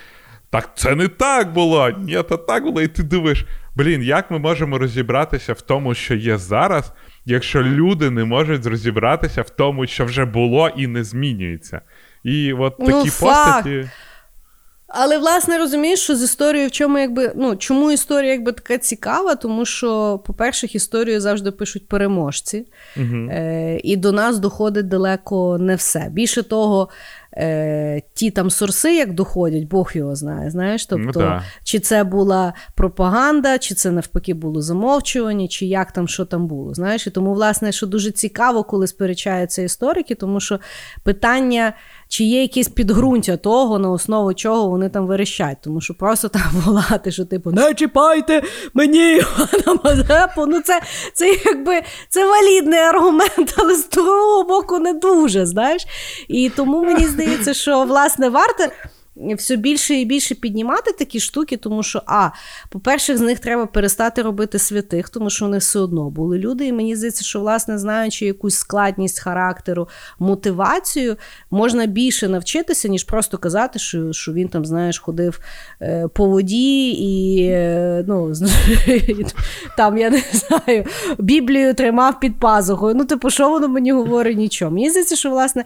S3: Так це не так було! Ні, то так було. І ти думаєш, блін, як ми можемо розібратися в тому, що є зараз, якщо люди не можуть розібратися в тому, що вже було і не змінюється. І от
S2: Ну,
S3: такі
S2: факт.
S3: постаті.
S2: Але власне розумієш, що з історією в чому якби ну чому історія якби така цікава? Тому що, по-перше, історію завжди пишуть переможці, е, і до нас доходить далеко не все. Більше того, е, ті там сорси, як доходять, Бог його знає. Знаєш, тобто,
S3: Ну, да.
S2: чи це була пропаганда, чи це навпаки було замовчування, чи як там що там було. Знаєш, і тому, власне, що дуже цікаво, коли сперечаються історики, тому що питання. Чи є якісь підґрунтя того, на основу чого вони там верещать? Тому що просто там волати, що типу не чіпайте мені Івана Мазепу. Ну це, це якби це валідний аргумент, але з другого боку не дуже. Знаєш? І тому мені здається, що власне варто. Все більше і більше піднімати такі штуки, тому що, а, по-перше, з них треба перестати робити святих, тому що вони все одно були люди. І мені здається, що, власне, знаючи якусь складність характеру, мотивацію, можна більше навчитися, ніж просто казати, що, що він там, знаєш, ходив е, по воді і е, ну, там, я не знаю, Біблію тримав під пазухою. Ну, типу, що воно мені говорить нічого. Мені здається, що, власне,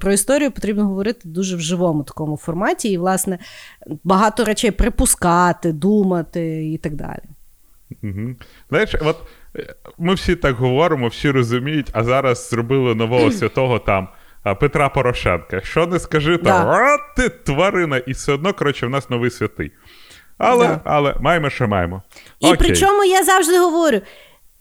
S2: про історію потрібно говорити дуже в живому такому форматі, і, власне, багато речей припускати, думати і так далі.
S3: Угу. Знаєш, от е, ми всі так говоримо, всі розуміють, а зараз зробили нового святого там Петра Порошенка. Що не скажи, то
S2: Да.
S3: «А, ти тварина, і все одно, коротше, в нас новий святий. Але,
S2: Да.
S3: але маємо, що маємо.
S2: І
S3: Окей.
S2: причому я завжди говорю.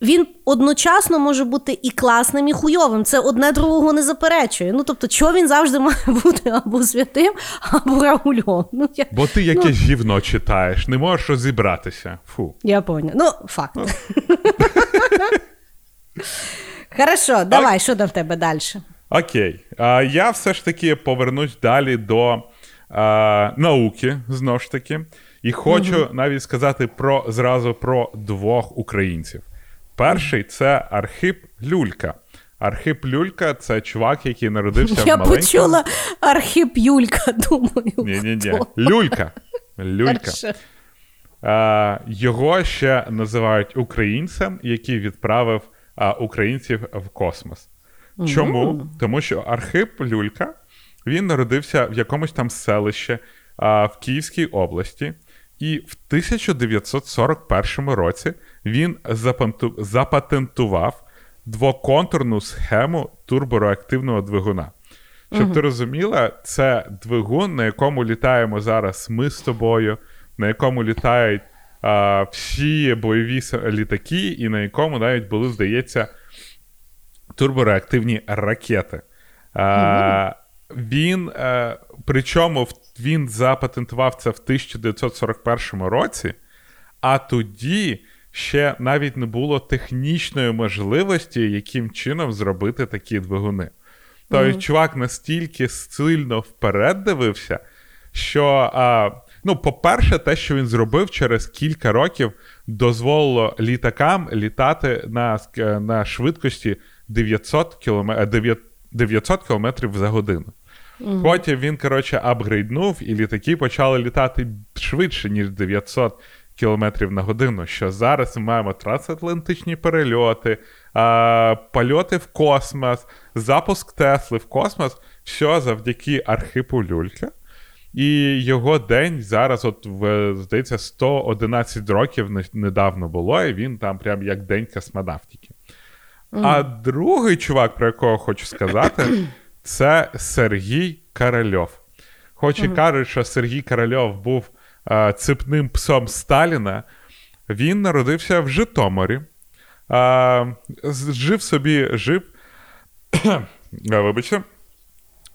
S2: Він одночасно може бути і класним, і хуйовим. Це одне другого не заперечує. Ну тобто, чого він завжди має бути або святим, або Раульом. Ну, я,
S3: Бо ти якесь гівно читаєш, не можеш розібратися. Фу.
S2: я поняла. Ну, факт. Хорошо, давай, що там в тебе далі?
S3: Окей. А, я все ж таки повернусь далі до а, науки, знову ж таки. І хочу навіть сказати про зразу про двох українців. Перший це Архип Люлька. Архип Люлька це чувак, який народився
S2: Я
S3: в маленькому...
S2: почула Архип Юлька, думаю.
S3: Ні, ні, ні.
S2: хто?
S3: Люлька. Люлька. Е, його ще називають українцем, який відправив е, українців в космос. Чому? Тому що Архип Люлька він народився в якомусь там селищі а, в Київській області, і в 1941 році він запатентував двоконтурну схему турбореактивного двигуна. Щоб ти розуміла, це двигун, на якому літаємо зараз ми з тобою, на якому літають а, всі бойові літаки, і на якому навіть були, здається, турбореактивні ракети. А, Він, е, причому він запатентував це в 1941 році, а тоді ще навіть не було технічної можливості, яким чином зробити такі двигуни. Тобто, чувак настільки сильно вперед дивився, що, а, ну, по-перше, те, що він зробив через кілька років, дозволило літакам літати на, на швидкості 900 км, 900 км за годину. Потім він, коротше, апгрейднув, і літаки почали літати швидше, ніж 900 км на годину. Що зараз ми маємо трансатлантичні перельоти, а, польоти в космос, запуск Тесли в космос. Все завдяки Архипу Люлька. І його день зараз, от в, здається, 111 років недавно було, і він там прям як день космонавтики. А другий чувак, про якого хочу сказати, це Сергій Корольов. Хоч і кажуть, що Сергій Корольов був цепним псом Сталіна, він народився в Житомирі, е, жив собі, жив. Е, Вибачте.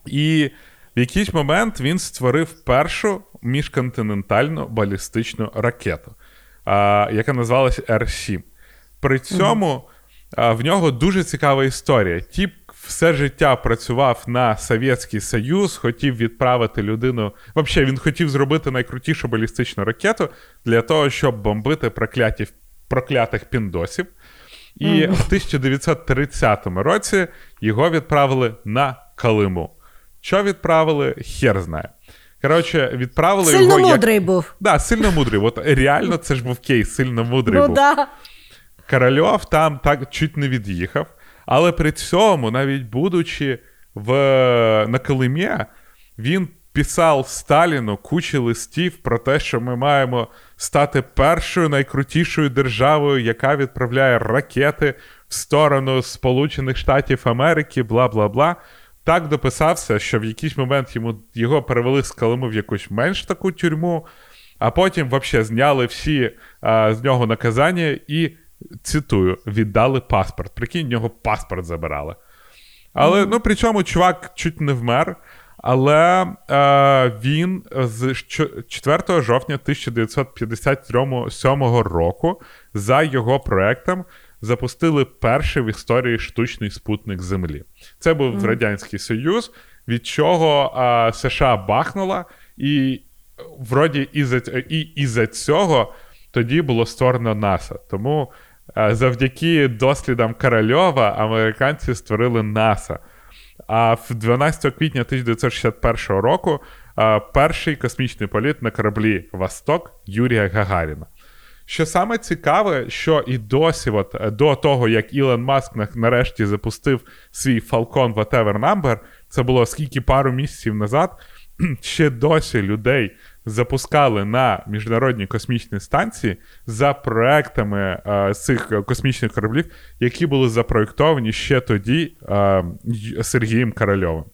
S3: І в якийсь момент він створив першу міжконтинентальну балістичну ракету, а, яка називалася Р-7. При цьому в нього дуже цікава історія. Тіп все життя працював на Совєтський Союз, хотів відправити людину. Взагалі, він хотів зробити найкрутішу балістичну ракету для того, щоб бомбити прокляті, проклятих піндосів. І в 1930 році його відправили на Калиму. Що відправили, хер знає. Коротше, відправили
S2: Сильно
S3: його. як-
S2: мудрий був.
S3: Да, сильно мудрий. От реально це ж був кейс, сильно мудрий
S2: Ну
S3: був.
S2: да.
S3: Корольов там так чуть не від'їхав, але при цьому, навіть будучи в, на Калимі, він писав Сталіну кучі листів про те, що ми маємо стати першою найкрутішою державою, яка відправляє ракети в сторону Сполучених Штатів Америки, бла бла бла. Так дописався, що в якийсь момент йому його перевели з Калиму в якусь менш таку тюрму, а потім взагалі зняли всі а, з нього наказання і, цитую, віддали паспорт. Прикинь, в нього паспорт забирали. Але ну, при цьому чувак чуть не вмер. Але е, він з 4 жовтня 1957 року за його проектом запустили перший в історії штучний спутник Землі. Це був Радянський Союз, від чого е, США бахнула, і вроді із-за, і із-за цього тоді було створено НАСА. Тому е, завдяки дослідам Корольова американці створили НАСА. А в 12 квітня 1961 року е, перший космічний політ на кораблі Восток Юрія Гагаріна. Що саме цікаве, що і досі, от, е, до того, як Ілон Маск нарешті запустив свій Falcon Whatever Number, це було скільки пару місяців назад, ще досі людей запускали на міжнародні космічні станції за проектами е, цих космічних кораблів, які були запроєктовані ще тоді е, Сергієм Корольовим.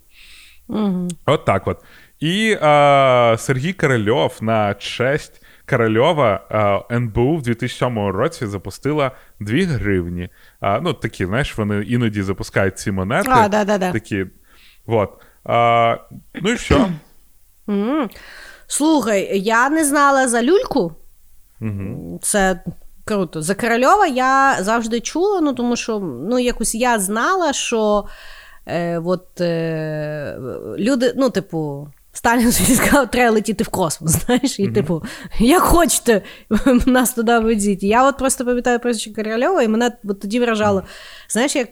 S3: От так от. І е, Сергій Корольов на честь Корольова е, НБУ в 2007 році запустила 2 гривні. Е, ну, такі, знаєш, вони іноді запускають ці монети.
S2: А, да-да-да.
S3: Такі. От. Е, ну і що?
S2: Слухай, я не знала за люльку. Це круто. За Корольова я завжди чула, ну тому що ну, якось я знала, що е, от, е, люди, ну, типу. Сталін сказав, треба летіти в космос, знаєш, і типу, як хочете, нас туди ведіть. Я от просто пам'ятаю прізвище Корольова, і мене от тоді вражало, знаєш, як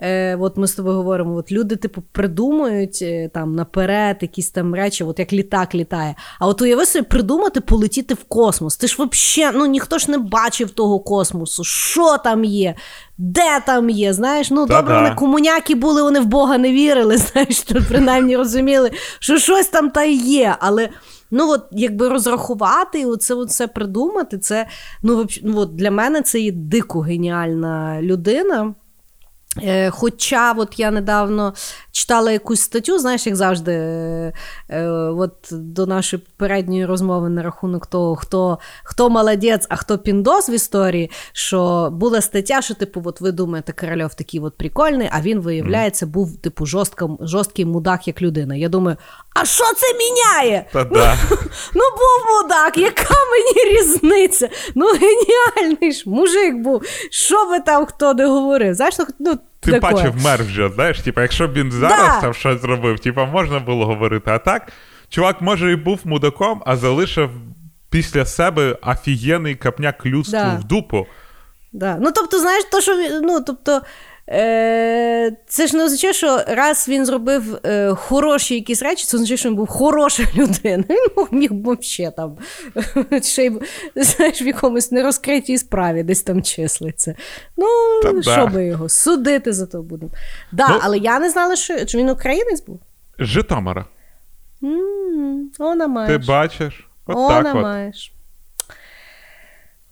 S2: е, от ми з тобою говоримо, от люди, типу, придумують е, там наперед якісь там речі, от як літак літає. А от уяви собі придумати полетіти в космос. Ти ж взагалі, ну ніхто ж не бачив того космосу. Що там є? Де там є? Знаєш, ну
S3: Та-да.
S2: добре, вони комуняки були, вони в Бога не вірили, знаєш, то принаймні розуміли, що щось там та є. Але ну от якби розрахувати і оце все придумати, це ну, ну от для мене це є дико геніальна людина. Е, Хоча от я недавно читала якусь статтю, знаєш, як завжди, е, е, от до нашої попередньої розмови на рахунок того, хто, хто молодець, а хто піндос в історії, що була стаття, що, типу, от ви думаєте, Корольов такий от прикольний, а він, виявляється, був, типу, жорстким, жорсткий мудак, як людина. Я думаю, а що це міняє?
S3: Та да.
S2: Ну, був мудак, яка мені різниця? Ну, геніальний ж мужик був. Що би там хто не говорив? Знаєш, ну, ну
S3: Тим паче вмер вже, знаєш, типа, якщо б він зараз
S2: Да.
S3: там щось зробив, типа, можна було говорити. А так, чувак, може, і був мудаком, а залишив після себе офігенний капняк людству
S2: Да.
S3: в дупу.
S2: Да. Ну, тобто, знаєш, то, що ну, тобто, це ж не означає, що раз він зробив е- хороші якісь речі, це означає, що він був хороша людина. Він мог міг взагалі там ще й, знаєш, в якомусь нерозкритій справі десь там числиться. Ну,
S3: Та да.
S2: що би його, судити за то будемо. Да,
S3: Ну-
S2: але я не знала, що, що він українець був.
S3: Житомира.
S2: М, Вона
S3: Ти
S2: маєш.
S3: бачиш? От
S2: Вона
S3: так от.
S2: маєш.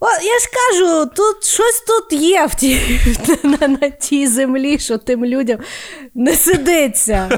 S2: О, я ж кажу, тут щось тут є в тій, на, на тій землі, що тим людям не сидиться.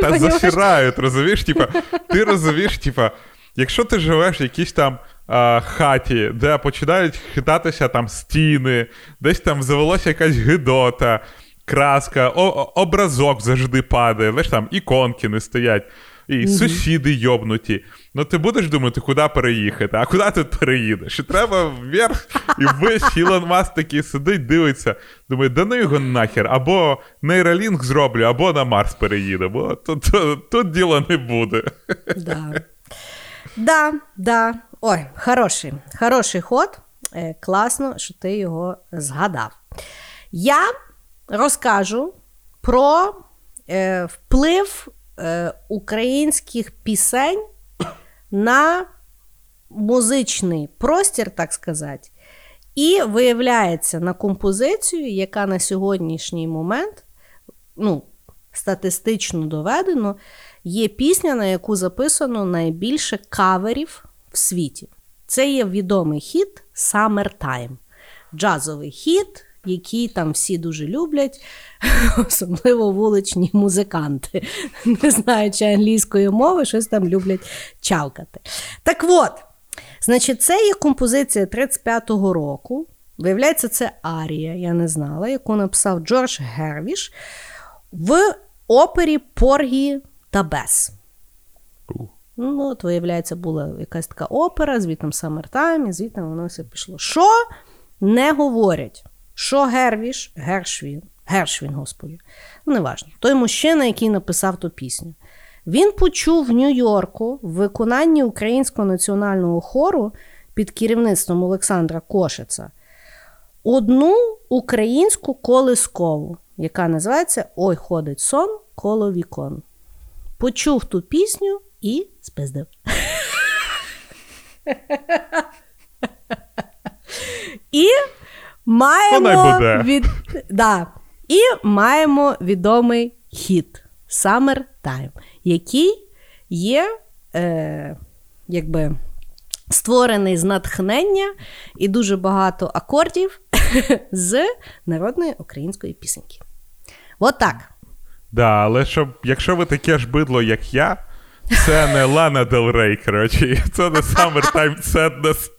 S3: Та засирають, розумієш? Типа, ти розумієш, типа, якщо ти живеш в якійсь там а, хаті, де починають хитатися там стіни, десь там завелася якась гидота, краска, о- образок завжди падає, знаєш, там іконки не стоять. І сусіди йобнуті. Ну ти будеш думати, куди переїхати, а куди тут переїдеш? І треба вверх і ввесь Ілон Маск такий сидить, дивиться, думає, да ну його нахер, або нейролінк зроблю, або на Марс переїду, бо тут, тут, тут діла не буде.
S2: Да. Да, да. Ой, хороший, хороший ход. Е, класно, що ти його згадав. Я розкажу про е, вплив українських пісень на музичний простір, так сказати. І виявляється на композицію, яка на сьогоднішній момент, ну, статистично доведено, є пісня, на яку записано найбільше каверів в світі. Це є відомий хіт Summertime. Джазовий хіт, який там всі дуже люблять, особливо вуличні музиканти. Не знаючи англійської мови, щось там люблять чавкати. Так от, значить, це є композиція 35-го року. Виявляється, це арія, я не знала, яку написав Джордж Гервіш в опері Поргі та Бес. Ну, от, виявляється, була якась така опера, звітом Summertime, і звітом воно все пішло. Що не говорять? Що Гервіш, Гершвін, Гершвін, господи, ну, неважно, той мужчина, який написав ту пісню. Він почув в Нью-Йорку в виконанні українського національного хору під керівництвом Олександра Кошица одну українську колискову, яка називається Ой, ходить сон коло вікон. Почув ту пісню і спиздив. І маємо, від... да. І маємо відомий хіт Summer Time, який є е, якби, створений з натхнення і дуже багато акордів з народної української пісеньки. От так.
S3: Да, але щоб, якщо ви таке ж бидло, як я, це не Лана Дел Рей, коротше, це не Summertime Sadness.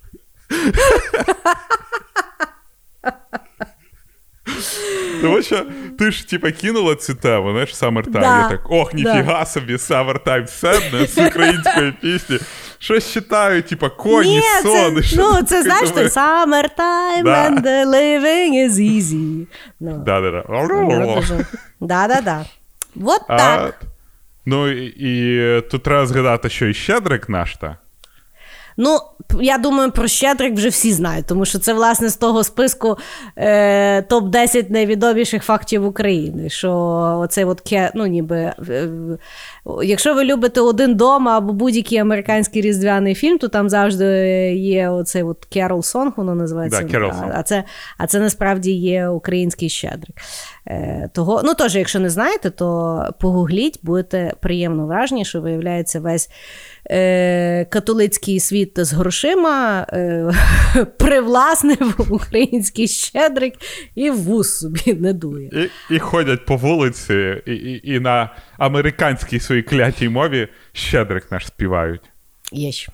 S3: Тому що ти ж типа кинула цю тему, знаєш, Summertime.
S2: Да,
S3: Я так, ох, ніфіга собі, Summertime Sadness з української пісні. Щось читаю, типа коні,
S2: Ні,
S3: сон.
S2: це,
S3: що
S2: ну,
S3: ти
S2: це знаєш, той summertime
S3: Да.
S2: and the living is easy. Ну,
S3: Да-да-да.
S2: ну, Да-да-да. От так.
S3: Ну і, і тут треба згадати, що і Щедрик наш та.
S2: Ну, я думаю, про Щедрик вже всі знають, тому що це, власне, з того списку е, топ-10 найвідоміших фактів України. Що оцей от ну, ніби, е, якщо ви любите один дом або будь-який американський різдвяний фільм, то там завжди є оцей от Керол Сонг, воно називається.
S3: Да, Song.
S2: а, це, а це насправді є український щедрик. Е, того, ну, теж, якщо не знаєте, то погугліть, будете приємно вражені, що виявляється весь е, католицький світ з грошима е, привласнив український щедрик і в вуз собі не дує.
S3: І, і ходять по вулиці, і, і, і на американській своїй клятій мові щедрик наш співають.
S2: Є ще.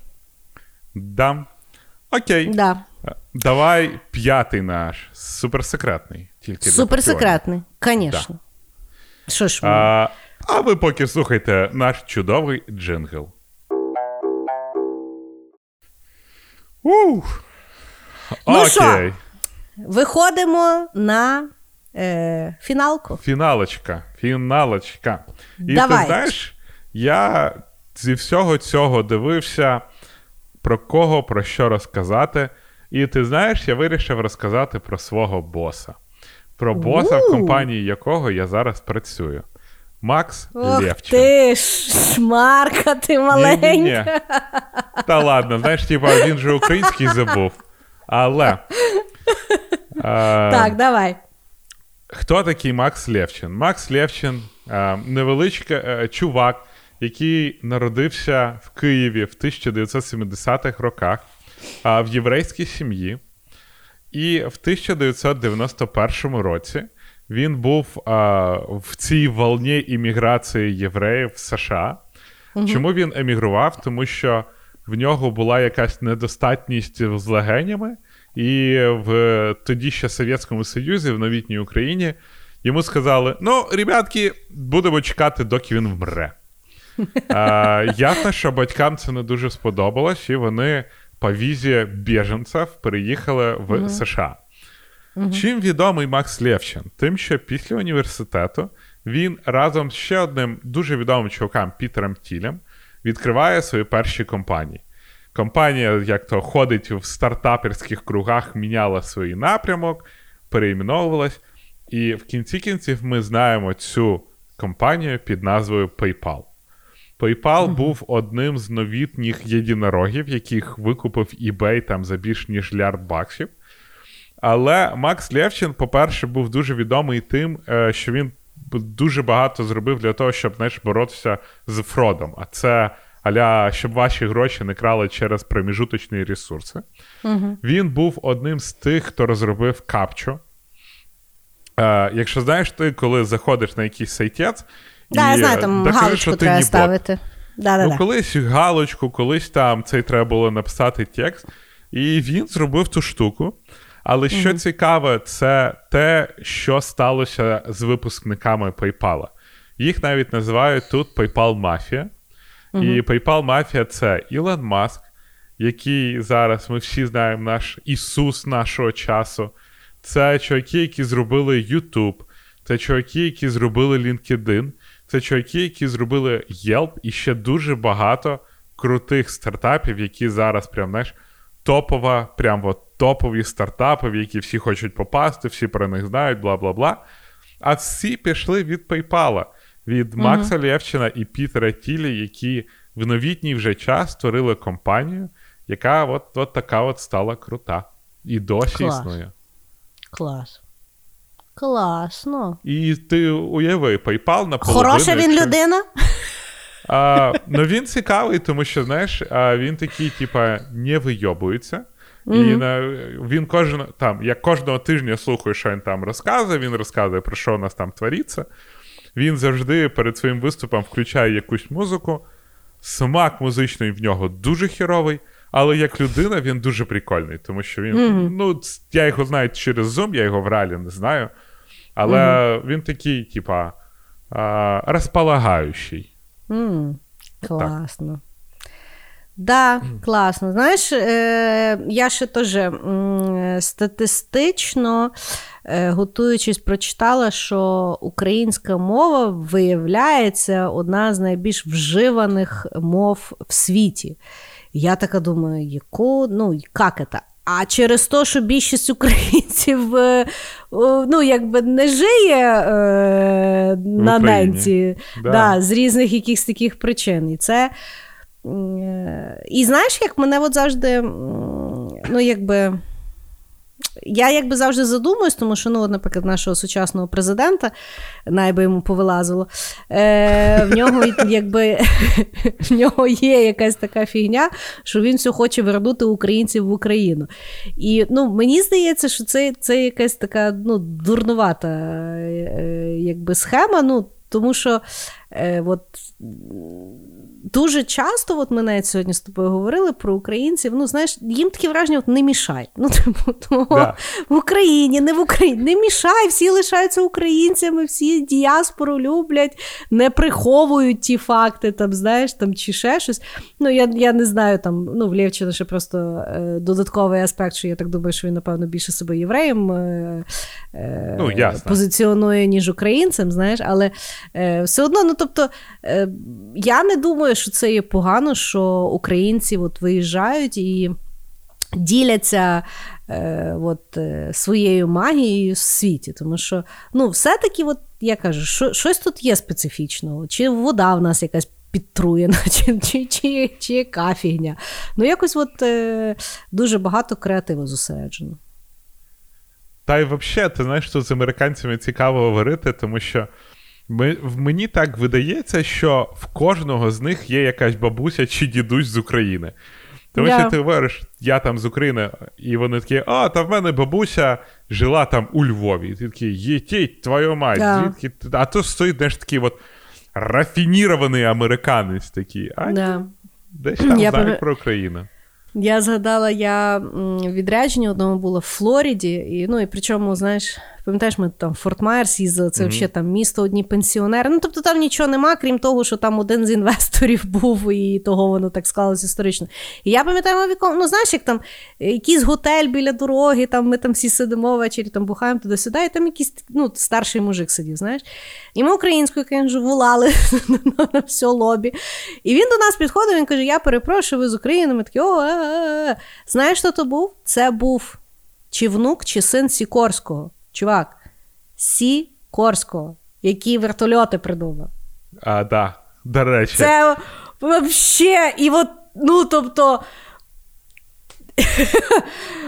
S3: Дам. Окей.
S2: Да.
S3: Давай п'ятий наш, суперсекретний. Тільки
S2: Суперсекретний, звісно. Що ж, ми?
S3: А, а ви поки слухайте наш чудовий джингл. Ух.
S2: Ну
S3: Окей.
S2: що? виходимо на е, фіналку.
S3: Фіналочка. Фіналочка. І
S2: Давай.
S3: ти знаєш, я зі всього цього дивився, про кого, про що розказати. І ти знаєш, я вирішив розказати про свого боса. Про боса, в компанії якого я зараз працюю. Макс
S2: Ох
S3: Лєвчин.
S2: ти шмарка ти маленька.
S3: Ні-ні-ні. Та ладно, знаєш, типа він же український забув. Але. Е,
S2: Так, давай.
S3: Хто такий Макс Лєвчин? Макс Лєвчин е, невеличкий е, чувак, який народився в Києві в 1970-х роках в єврейській сім'ї. І в 1991 році він був е, в цій волні імміграції євреїв в США. Чому він емігрував? Тому що в нього була якась недостатність з легенями, і в тоді ще Совєтському Союзі, в новітній Україні, йому сказали: ну, ребятки, будемо чекати, доки він вмре. А, ясно, що батькам це не дуже сподобалось, і вони по візі біженців переїхали в США. Чим відомий Макс Лєвчин? Тим, що після університету він разом з ще одним дуже відомим чуваком Пітером Тілем відкриває свої перші компанії. Компанія, як то ходить в стартаперських кругах, міняла свій напрямок, переіменовувалась. І в кінці кінців ми знаємо цю компанію під назвою PayPal. PayPal був одним з новітніх єдинорогів, яких викупив eBay там за більш ніж лярд баксів. Але Макс Лєвчин, по-перше, був дуже відомий тим, е, що він дуже багато зробив для того, щоб знаєш, боротися з фродом. А це аля, щоб ваші гроші не крали через проміжуточні ресурси. Він був одним з тих, хто розробив капчу. Е, якщо знаєш, ти коли заходиш на якийсь сайтець,
S2: Да, я знаю, там
S3: докажи, що
S2: галочку
S3: ти
S2: треба ставити. Да, да,
S3: Ну,
S2: да.
S3: колись галочку, колись там цей треба було написати текст. І він зробив ту штуку. Але що цікаве, це те, що сталося з випускниками PayPal. Їх навіть називають тут PayPal Мафія. І PayPal Мафія це Ілон Маск, який зараз ми всі знаємо наш Ісус нашого часу. Це чуваки, які зробили YouTube, це чуваки, які зробили LinkedIn, це чуваки, які зробили Yelp, і ще дуже багато крутих стартапів, які зараз прям знаєш, топова, прям от топові стартапи, в які всі хочуть попасти, всі про них знають, бла бла бла. А всі пішли від PayPal, від Макса Лєвчина і Пітера Тілі, які в новітній вже час створили компанію, яка от, от така от стала крута. І досі
S2: Клас.
S3: існує.
S2: Клас. Класно.
S3: І ти уяви, PayPal на
S2: Хороша він людина?
S3: А, ну він цікавий, тому що, знаєш, він такий, типа, не вийобується. І на, він кожен там, я кожного тижня слухаю, що він там розказує, він розказує, про що у нас там твориться. Він завжди перед своїм виступом включає якусь музику. Смак музичний в нього дуже хіровий, але як людина він дуже прикольний, тому що він. Ну, я його знаю через Zoom, я його в реалі не знаю. Але він такий, типа, розполагаючий.
S2: М, Класно. Да, класно. Знаєш, е, я ще теж статистично, е, готуючись, прочитала, що українська мова виявляється одна з найбільш вживаних мов в світі. Я така думаю, яку, ну, як це? А через те, що більшість українців е, ну, якби не жиє е, на ненці да. да. з різних якихось таких причин. І це. Е, і знаєш, як мене от завжди, ну, якби. Я якби завжди задумуюсь, тому що, ну, наприклад, нашого сучасного президента, найби йому повилазило, е, в нього якби, в нього є якась така фігня, що він все хоче вернути українців в Україну. І ну, мені здається, що це це якась така ну, дурнувата е, якби, схема. ну, тому що е, от, дуже часто, от ми навіть сьогодні з тобою говорили про українців. Ну, знаєш, їм таке враження от не мішай. Ну, типу, того, да. В Україні, не в Україні, не мішай, всі лишаються українцями, всі діаспору люблять, не приховують ті факти, там, знаєш, там, чи ще щось. Ну, я я не знаю, там, ну, в Лєвчина ще просто е, додатковий аспект, що я так думаю, що він, напевно, більше себе євреєм е, е, ну, позиціонує, ніж українцем, знаєш, але е, все одно, ну тобто, е, я не думаю, що це є погано, що українці от виїжджають і діляться е, от, е, своєю магією в світі. Тому що, ну, все-таки, от, я кажу, що, щось тут є специфічного, чи вода в нас якась. Підтруєна, чи чи, чи, чи яка фігня. Ну, якось от е, дуже багато креативу зосереджено.
S3: Та й взагалі, ти знаєш, що з американцями цікаво говорити, тому що ми, Мені так видається, що в кожного з них є якась бабуся чи дідусь з України. Тому yeah. що ти говориш, я там з України, і вони такі, а, та в мене бабуся жила там у Львові. І ти такий, єтіть, твою мать, yeah. звідки? А то стоїть знаєш, такий от рафінірований американець такий. А yeah. десь там я знають про Україну.
S2: Я згадала, я відрядження одному було в Флориді, і ну і причому, знаєш, Пам'ятаєш, ми там Форт Майерс їздили, це mm-hmm. взагалі там місто одні пенсіонери. Ну, тобто там нічого нема, крім того, що там один з інвесторів був, і того воно так склалося історично. І я пам'ятаю, віком, ну знаєш, як там якийсь готель біля дороги, там ми там всі сидимо ввечері, там бухаємо туди-сюди, і там якийсь ну, старший мужик сидів, знаєш. І ми українською, звісно, волали на все лобі. І він до нас підходив, він каже: Я перепрошую, ви з України. Ми такі, о, знаєш, хто то був? Це був чи внук, чи син Сікорського. Чувак, Сі Корського, який вертольоти придумав.
S3: А, да, до речі.
S2: Це вообще, і от, ну, тобто.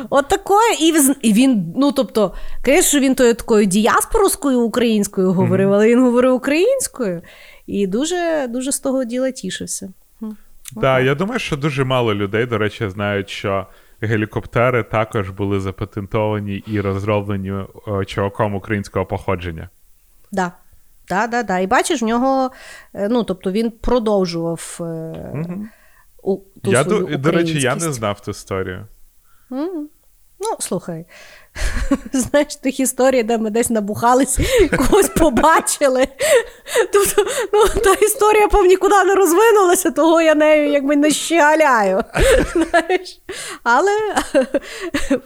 S2: От такое, і він, ну тобто, звісно, він тою такою діаспорською українською говорив, але він говорив українською і дуже дуже з того діла тішився.
S3: Так, да, я думаю, що дуже мало людей, до речі, знають, що гелікоптери також були запатентовані і розроблені е, чуваком українського походження.
S2: Да. Да, да, да. І бачиш, в нього, е, ну, тобто він продовжував угу. у, ту
S3: я,
S2: свою
S3: до, до речі, я не знав ту історію.
S2: Угу. Ну, слухай, знаєш, тих історій, де ми десь набухались, когось побачили. Тобто, ну, Та історія, пов, нікуди не розвинулася, того я нею якби не щегаляю. Знаєш? Але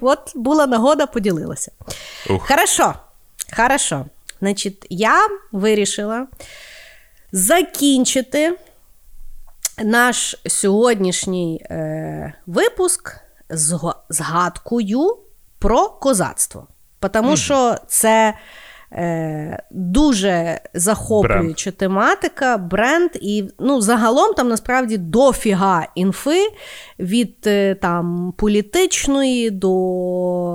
S2: от була нагода, поділилася. Ух. Хорошо. Хорошо. Значить, я вирішила закінчити наш сьогоднішній е, випуск згадкою про козацтво. Тому що це е, дуже захоплююча бренд. тематика, бренд, і ну, загалом там насправді дофіга інфи від е, там, політичної до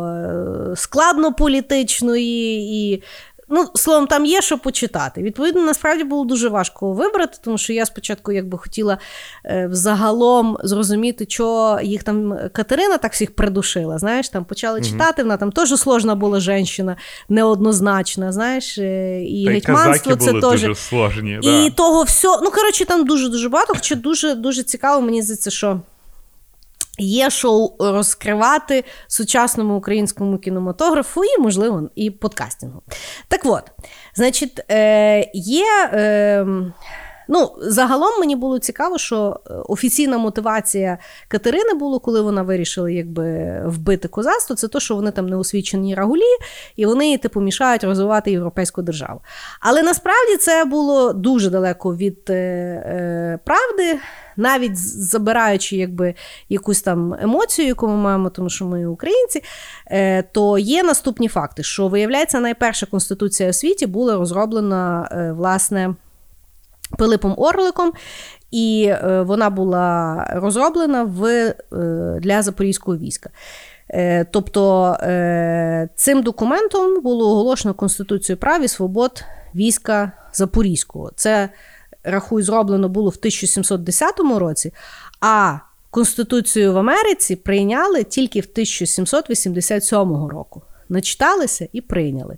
S2: е, складнополітичної і Ну, словом, там є що почитати. Відповідно, насправді було дуже важко вибрати, тому що я спочатку якби хотіла е, взагалом зрозуміти, що їх там Катерина так всіх придушила. Знаєш, там почали угу. читати, вона там теж сложна була жінка, неоднозначна. знаєш, е, і Та гетьманство це теж.
S3: дуже сложні.
S2: І да. того всього. Ну, коротше, там дуже-дуже багато, хоча дуже дуже цікаво, мені здається, що. Є що розкривати сучасному українському кінематографу і, можливо, і подкастингу. Так от, значить, е, є. Е, Ну, загалом мені було цікаво, що офіційна мотивація Катерини було, коли вона вирішила якби вбити козацтво, це то, що вони там неосвічені рагулі, і вони типу мішають розвивати європейську державу. Але насправді це було дуже далеко від е, е, правди. Навіть забираючи якби, якусь там емоцію, яку ми маємо, тому що ми українці, е, то є наступні факти: що виявляється, найперша конституція у світі була розроблена е, власне Пилипом Орликом. І е, вона була розроблена в, для запорізького війська. Тобто цим документом було оголошено Конституцію прав і свобод війська Запорізького. Це рахуй, зроблено було в 1710 році, а Конституцію в Америці прийняли тільки в 1787 року. Начиталися і прийняли.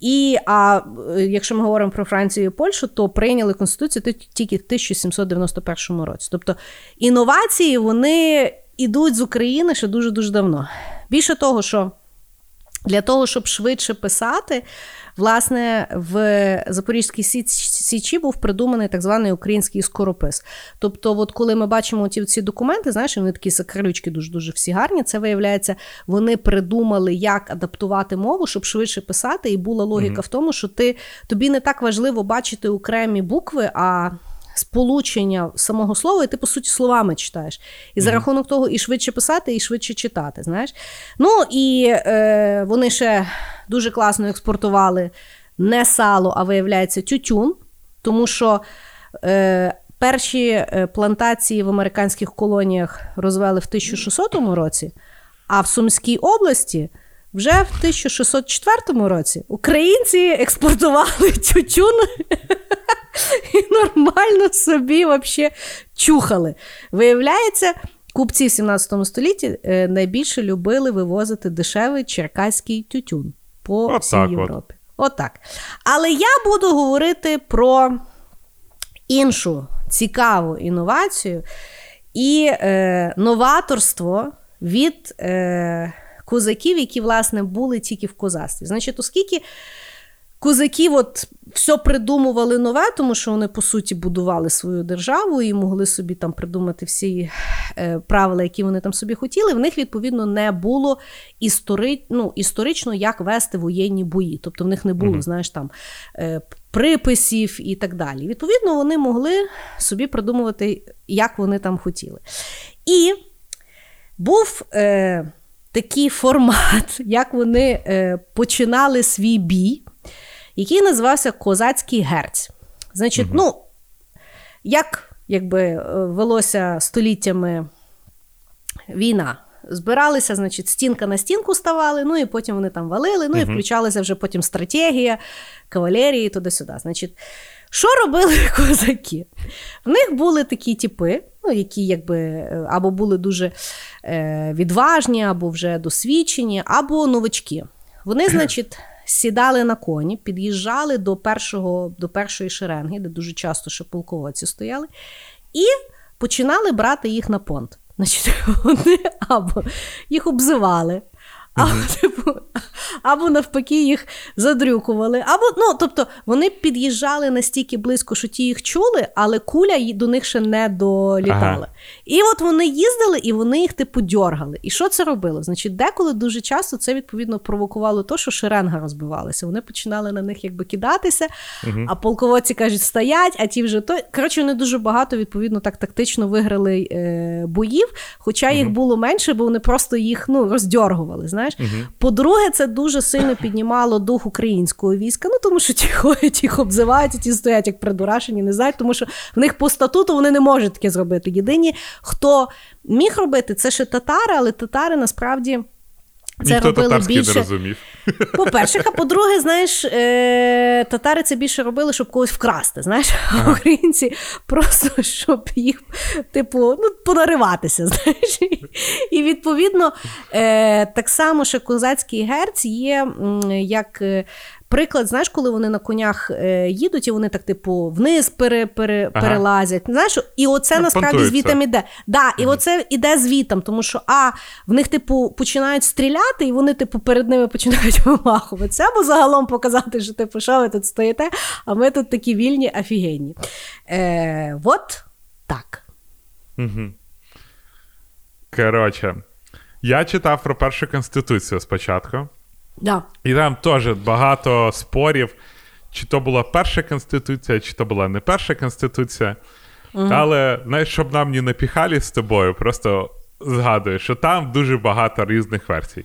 S2: І а якщо ми говоримо про Францію і Польщу, то прийняли Конституцію тільки в 1791 році. Тобто інновації вони йдуть з України ще дуже-дуже давно. Більше того, що для того, щоб швидше писати, Власне, в Запорізькій Січі був придуманий так званий український скоропис. Тобто, от коли ми бачимо ті ці документи, знаєш, вони такі сакрючки дуже дуже всі гарні. Це виявляється, вони придумали, як адаптувати мову, щоб швидше писати. І була логіка mm-hmm. в тому, що ти тобі не так важливо бачити окремі букви, а сполучення самого слова, і ти, по суті, словами читаєш. І за рахунок того і швидше писати, і швидше читати. знаєш. Ну і е, вони ще дуже класно експортували не сало, а виявляється, тютюн, тому що. Е, Перші е, плантації в американських колоніях розвели в 1600 році, а в Сумській області вже в 1604 році українці експортували тютюн і нормально собі вообще чухали. Виявляється, купці в 17 столітті е, найбільше любили вивозити дешевий черкаський тютюн по от всій Європі. Отак. От Але я буду говорити про іншу цікаву інновацію і е, новаторство від е, козаків, які, власне, були тільки в козацтві. Значить, оскільки Козаки от все придумували нове, тому що вони, по суті, будували свою державу і могли собі там придумати всі е, правила, які вони там собі хотіли. В них, відповідно, не було істори... ну, історично, як вести воєнні бої. Тобто в них не було, mm-hmm. знаєш, там е, приписів і так далі. Відповідно, вони могли собі придумувати, як вони там хотіли. І був. Е, Такий формат, як вони е, починали свій бій який називався Козацький герць. Значить, угу. ну, як якби е, велося століттями війна. Збиралися, значить, стінка на стінку ставали, ну і потім вони там валили, ну і включалася вже потім стратегія, кавалерії, туди-сюди. Значить, що робили козаки? В них були такі типи, ну, які якби е, або були дуже е, відважні, або вже досвідчені, або новички. Вони, значить, сідали на коні, під'їжджали до першого, до першої шеренги, де дуже часто ще полководці стояли, і починали брати їх на понт. Значить, Вони або їх обзивали, або, типу, або навпаки їх задрюкували. Або, ну, Тобто вони під'їжджали настільки близько, що ті їх чули, але куля до них ще не долітала. Ага. І от вони їздили і вони їх типу дьоргали. І що це робило? Значить, деколи дуже часто це відповідно провокувало то, що шеренга розбивалася. Вони починали на них якби кидатися, угу. а полководці кажуть, стоять, а ті вже то. Коротше, вони дуже багато відповідно так тактично виграли е, боїв, хоча угу. їх було менше, бо вони просто їх ну, роздьоргували. знаєш. Угу. По-друге, це дуже сильно піднімало дух українського війська. Ну тому що ті ходять, їх обзивають, ті стоять як придурашені, не знають, тому що в них по статуту вони не можуть таке зробити. Єдині, хто міг робити, це ще татари, але татари насправді. Це
S3: Ніхто
S2: робили
S3: більше. не розумів.
S2: По-перше, а по-друге, знаєш, е- татари це більше робили, щоб когось вкрасти. Знаєш, ага. а українці просто щоб їх, типу, ну, понариватися. знаєш. І відповідно, е- так само, що козацький герць є як е, Приклад, знаєш, коли вони на конях е, їдуть, і вони так, типу, вниз пере, пере, ага. перелазять. Знаєш, І оце ну, насправді звітом іде. Да, І угу. оце іде звітом, тому що а в них, типу, починають стріляти, і вони, типу, перед ними починають вимахуватися. Або загалом показати, що типу, що ви тут стоїте, а ми тут такі вільні, офігенні. Е, От так.
S3: Угу. Коротше, я читав про першу конституцію спочатку.
S2: Да.
S3: І там теж багато спорів, чи то була перша конституція, чи то була не перша конституція. Але знаєш, щоб нам не напіхали з тобою, просто згадую, що там дуже багато різних версій.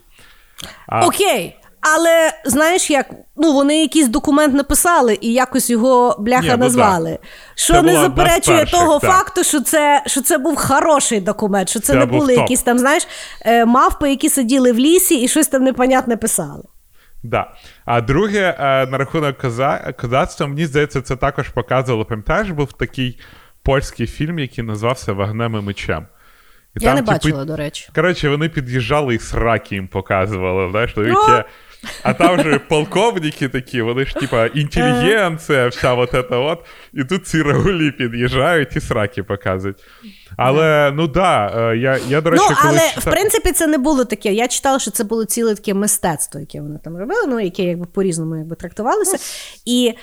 S2: А... Окей. Але знаєш, як ну вони якийсь документ написали і якось його бляха Ні, ну, назвали. Да. Що це не заперечує перших, того так. факту, що це що це був хороший документ, що це, це не були топ. якісь там, знаєш, е, мавпи, які сиділи в лісі і щось там непонятне писали.
S3: Да. А друге, е, на рахунок коза... козацтва, мені здається, це також показувало. Пам'ятаєш, був такий польський фільм, який називався Вогнем і мечем.
S2: І Я там, не бачила, типу, до речі.
S3: Коротше, вони під'їжджали і сраки їм показували. знаєш, яке а там же полковники такі, вони ж типа інтелігенція, вся вот это от. І тут ці рагулі під'їжджають і сраки показують. Але ну да, е, я, я до речі,
S2: Ну,
S3: коли
S2: але читав... в принципі це не було таке. Я читала, що це було ціле таке мистецтво, яке вони там робили, ну яке якби по-різному якби трактувалося. І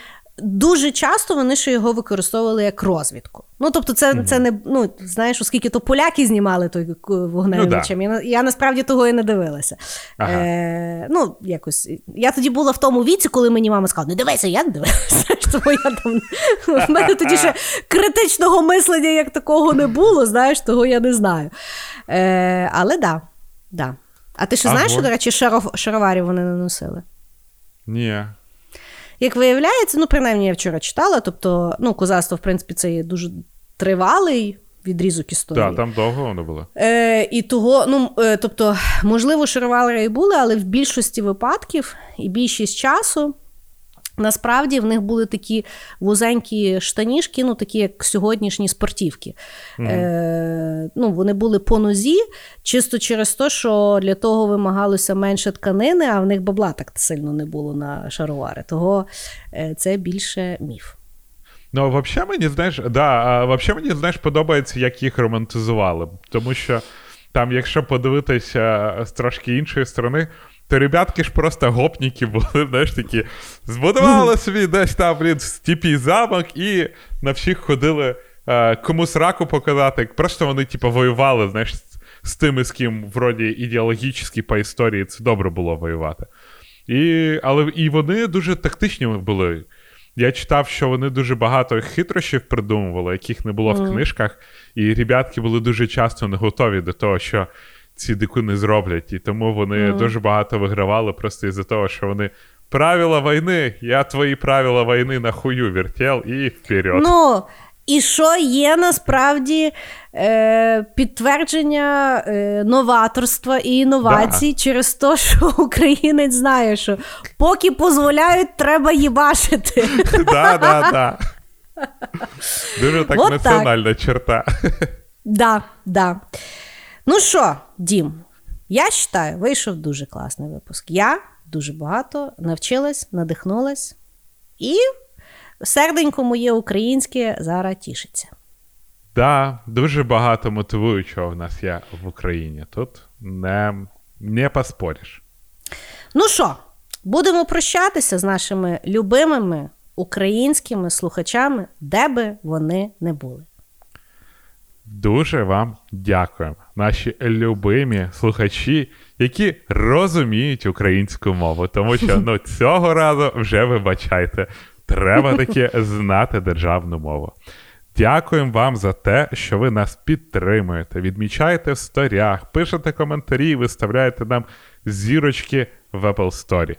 S2: дуже часто вони ще його використовували як розвідку. Ну, тобто, це mm-hmm. це не ну, знаєш, оскільки то поляки знімали той вогневичем. Ну, да. я, я насправді того і не дивилася. Ага. Е, Ну, якось я тоді була в тому віці, коли мені мама сказала: не дивися, я не дивилася. Тому я там в мене тоді ще критичного мислення як такого не було, знаєш, того я не знаю. Е, Але да, да. А ти ще знаєш, що, до речі, шаров, шароварів вони не носили?
S3: Ні.
S2: Як виявляється, ну, принаймні, я вчора читала, тобто, ну, козацтво, в принципі, це є дуже тривалий відрізок історії.
S3: Так, там довго воно було.
S2: Е, І того, ну, е, тобто, можливо, шаровари і були, але в більшості випадків і більшість часу Насправді в них були такі вузенькі штанішки, ну такі як сьогоднішні спортівки. Mm-hmm. Е, ну, Вони були по нозі, чисто через те, що для того вимагалося менше тканини, а в них бабла так сильно не було на шаровари. Того е, це більше міф.
S3: Ну, взагалі мені знаєш, да, взагалі мені знаєш, подобається, як їх романтизували. Тому що там, якщо подивитися з трошки іншої сторони, то ребятки ж просто гопніки були, знаєш, такі, збудували собі десь там, блін, в степі замок і на всіх ходили е, комусь раку показати. Просто вони, типу, воювали, знаєш, з тими, з ким вроді ідеологічно по історії це добре було воювати. І, Але і вони дуже тактичні були. Я читав, що вони дуже багато хитрощів придумували, яких не було mm. в книжках, і ребятки були дуже часто не готові до того, що ці дикуни зроблять. І тому вони mm. дуже багато вигравали просто із-за того, що вони. Правила війни, я твої правила війни на хую вертел і вперед.
S2: Ну, і що є насправді е, підтвердження е, новаторства і інновацій да. через те, що українець знає, що поки дозволяють, треба їбашити.
S3: Да, да, да. Дуже так національна черта.
S2: Да, да. Ну що, Дім, я вважаю, вийшов дуже класний випуск. Я дуже багато навчилась, надихнулась, і серденько моє українське зараз тішиться. Так,
S3: да, дуже багато мотивуючого в нас є в Україні. Тут не, не поспориш.
S2: Ну що, будемо прощатися з нашими любимими українськими слухачами, де би вони не були.
S3: Дуже вам дякуємо, наші любимі слухачі, які розуміють українську мову, тому що ну, цього разу вже вибачайте, треба таки знати державну мову. Дякуємо вам за те, що ви нас підтримуєте, відмічаєте в сторях, пишете коментарі, виставляєте нам зірочки в Apple Store.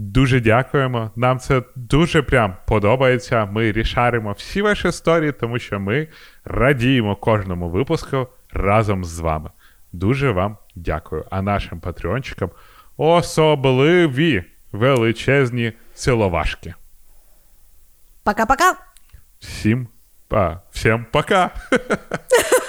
S3: Дуже дякуємо. Нам це дуже прям подобається. Ми рішаримо всі ваші історії, тому що ми радіємо кожному випуску разом з вами. Дуже вам дякую. А нашим патреончикам особливі величезні ціловашки.
S2: Пока-пока.
S3: Всім, а, всім пока.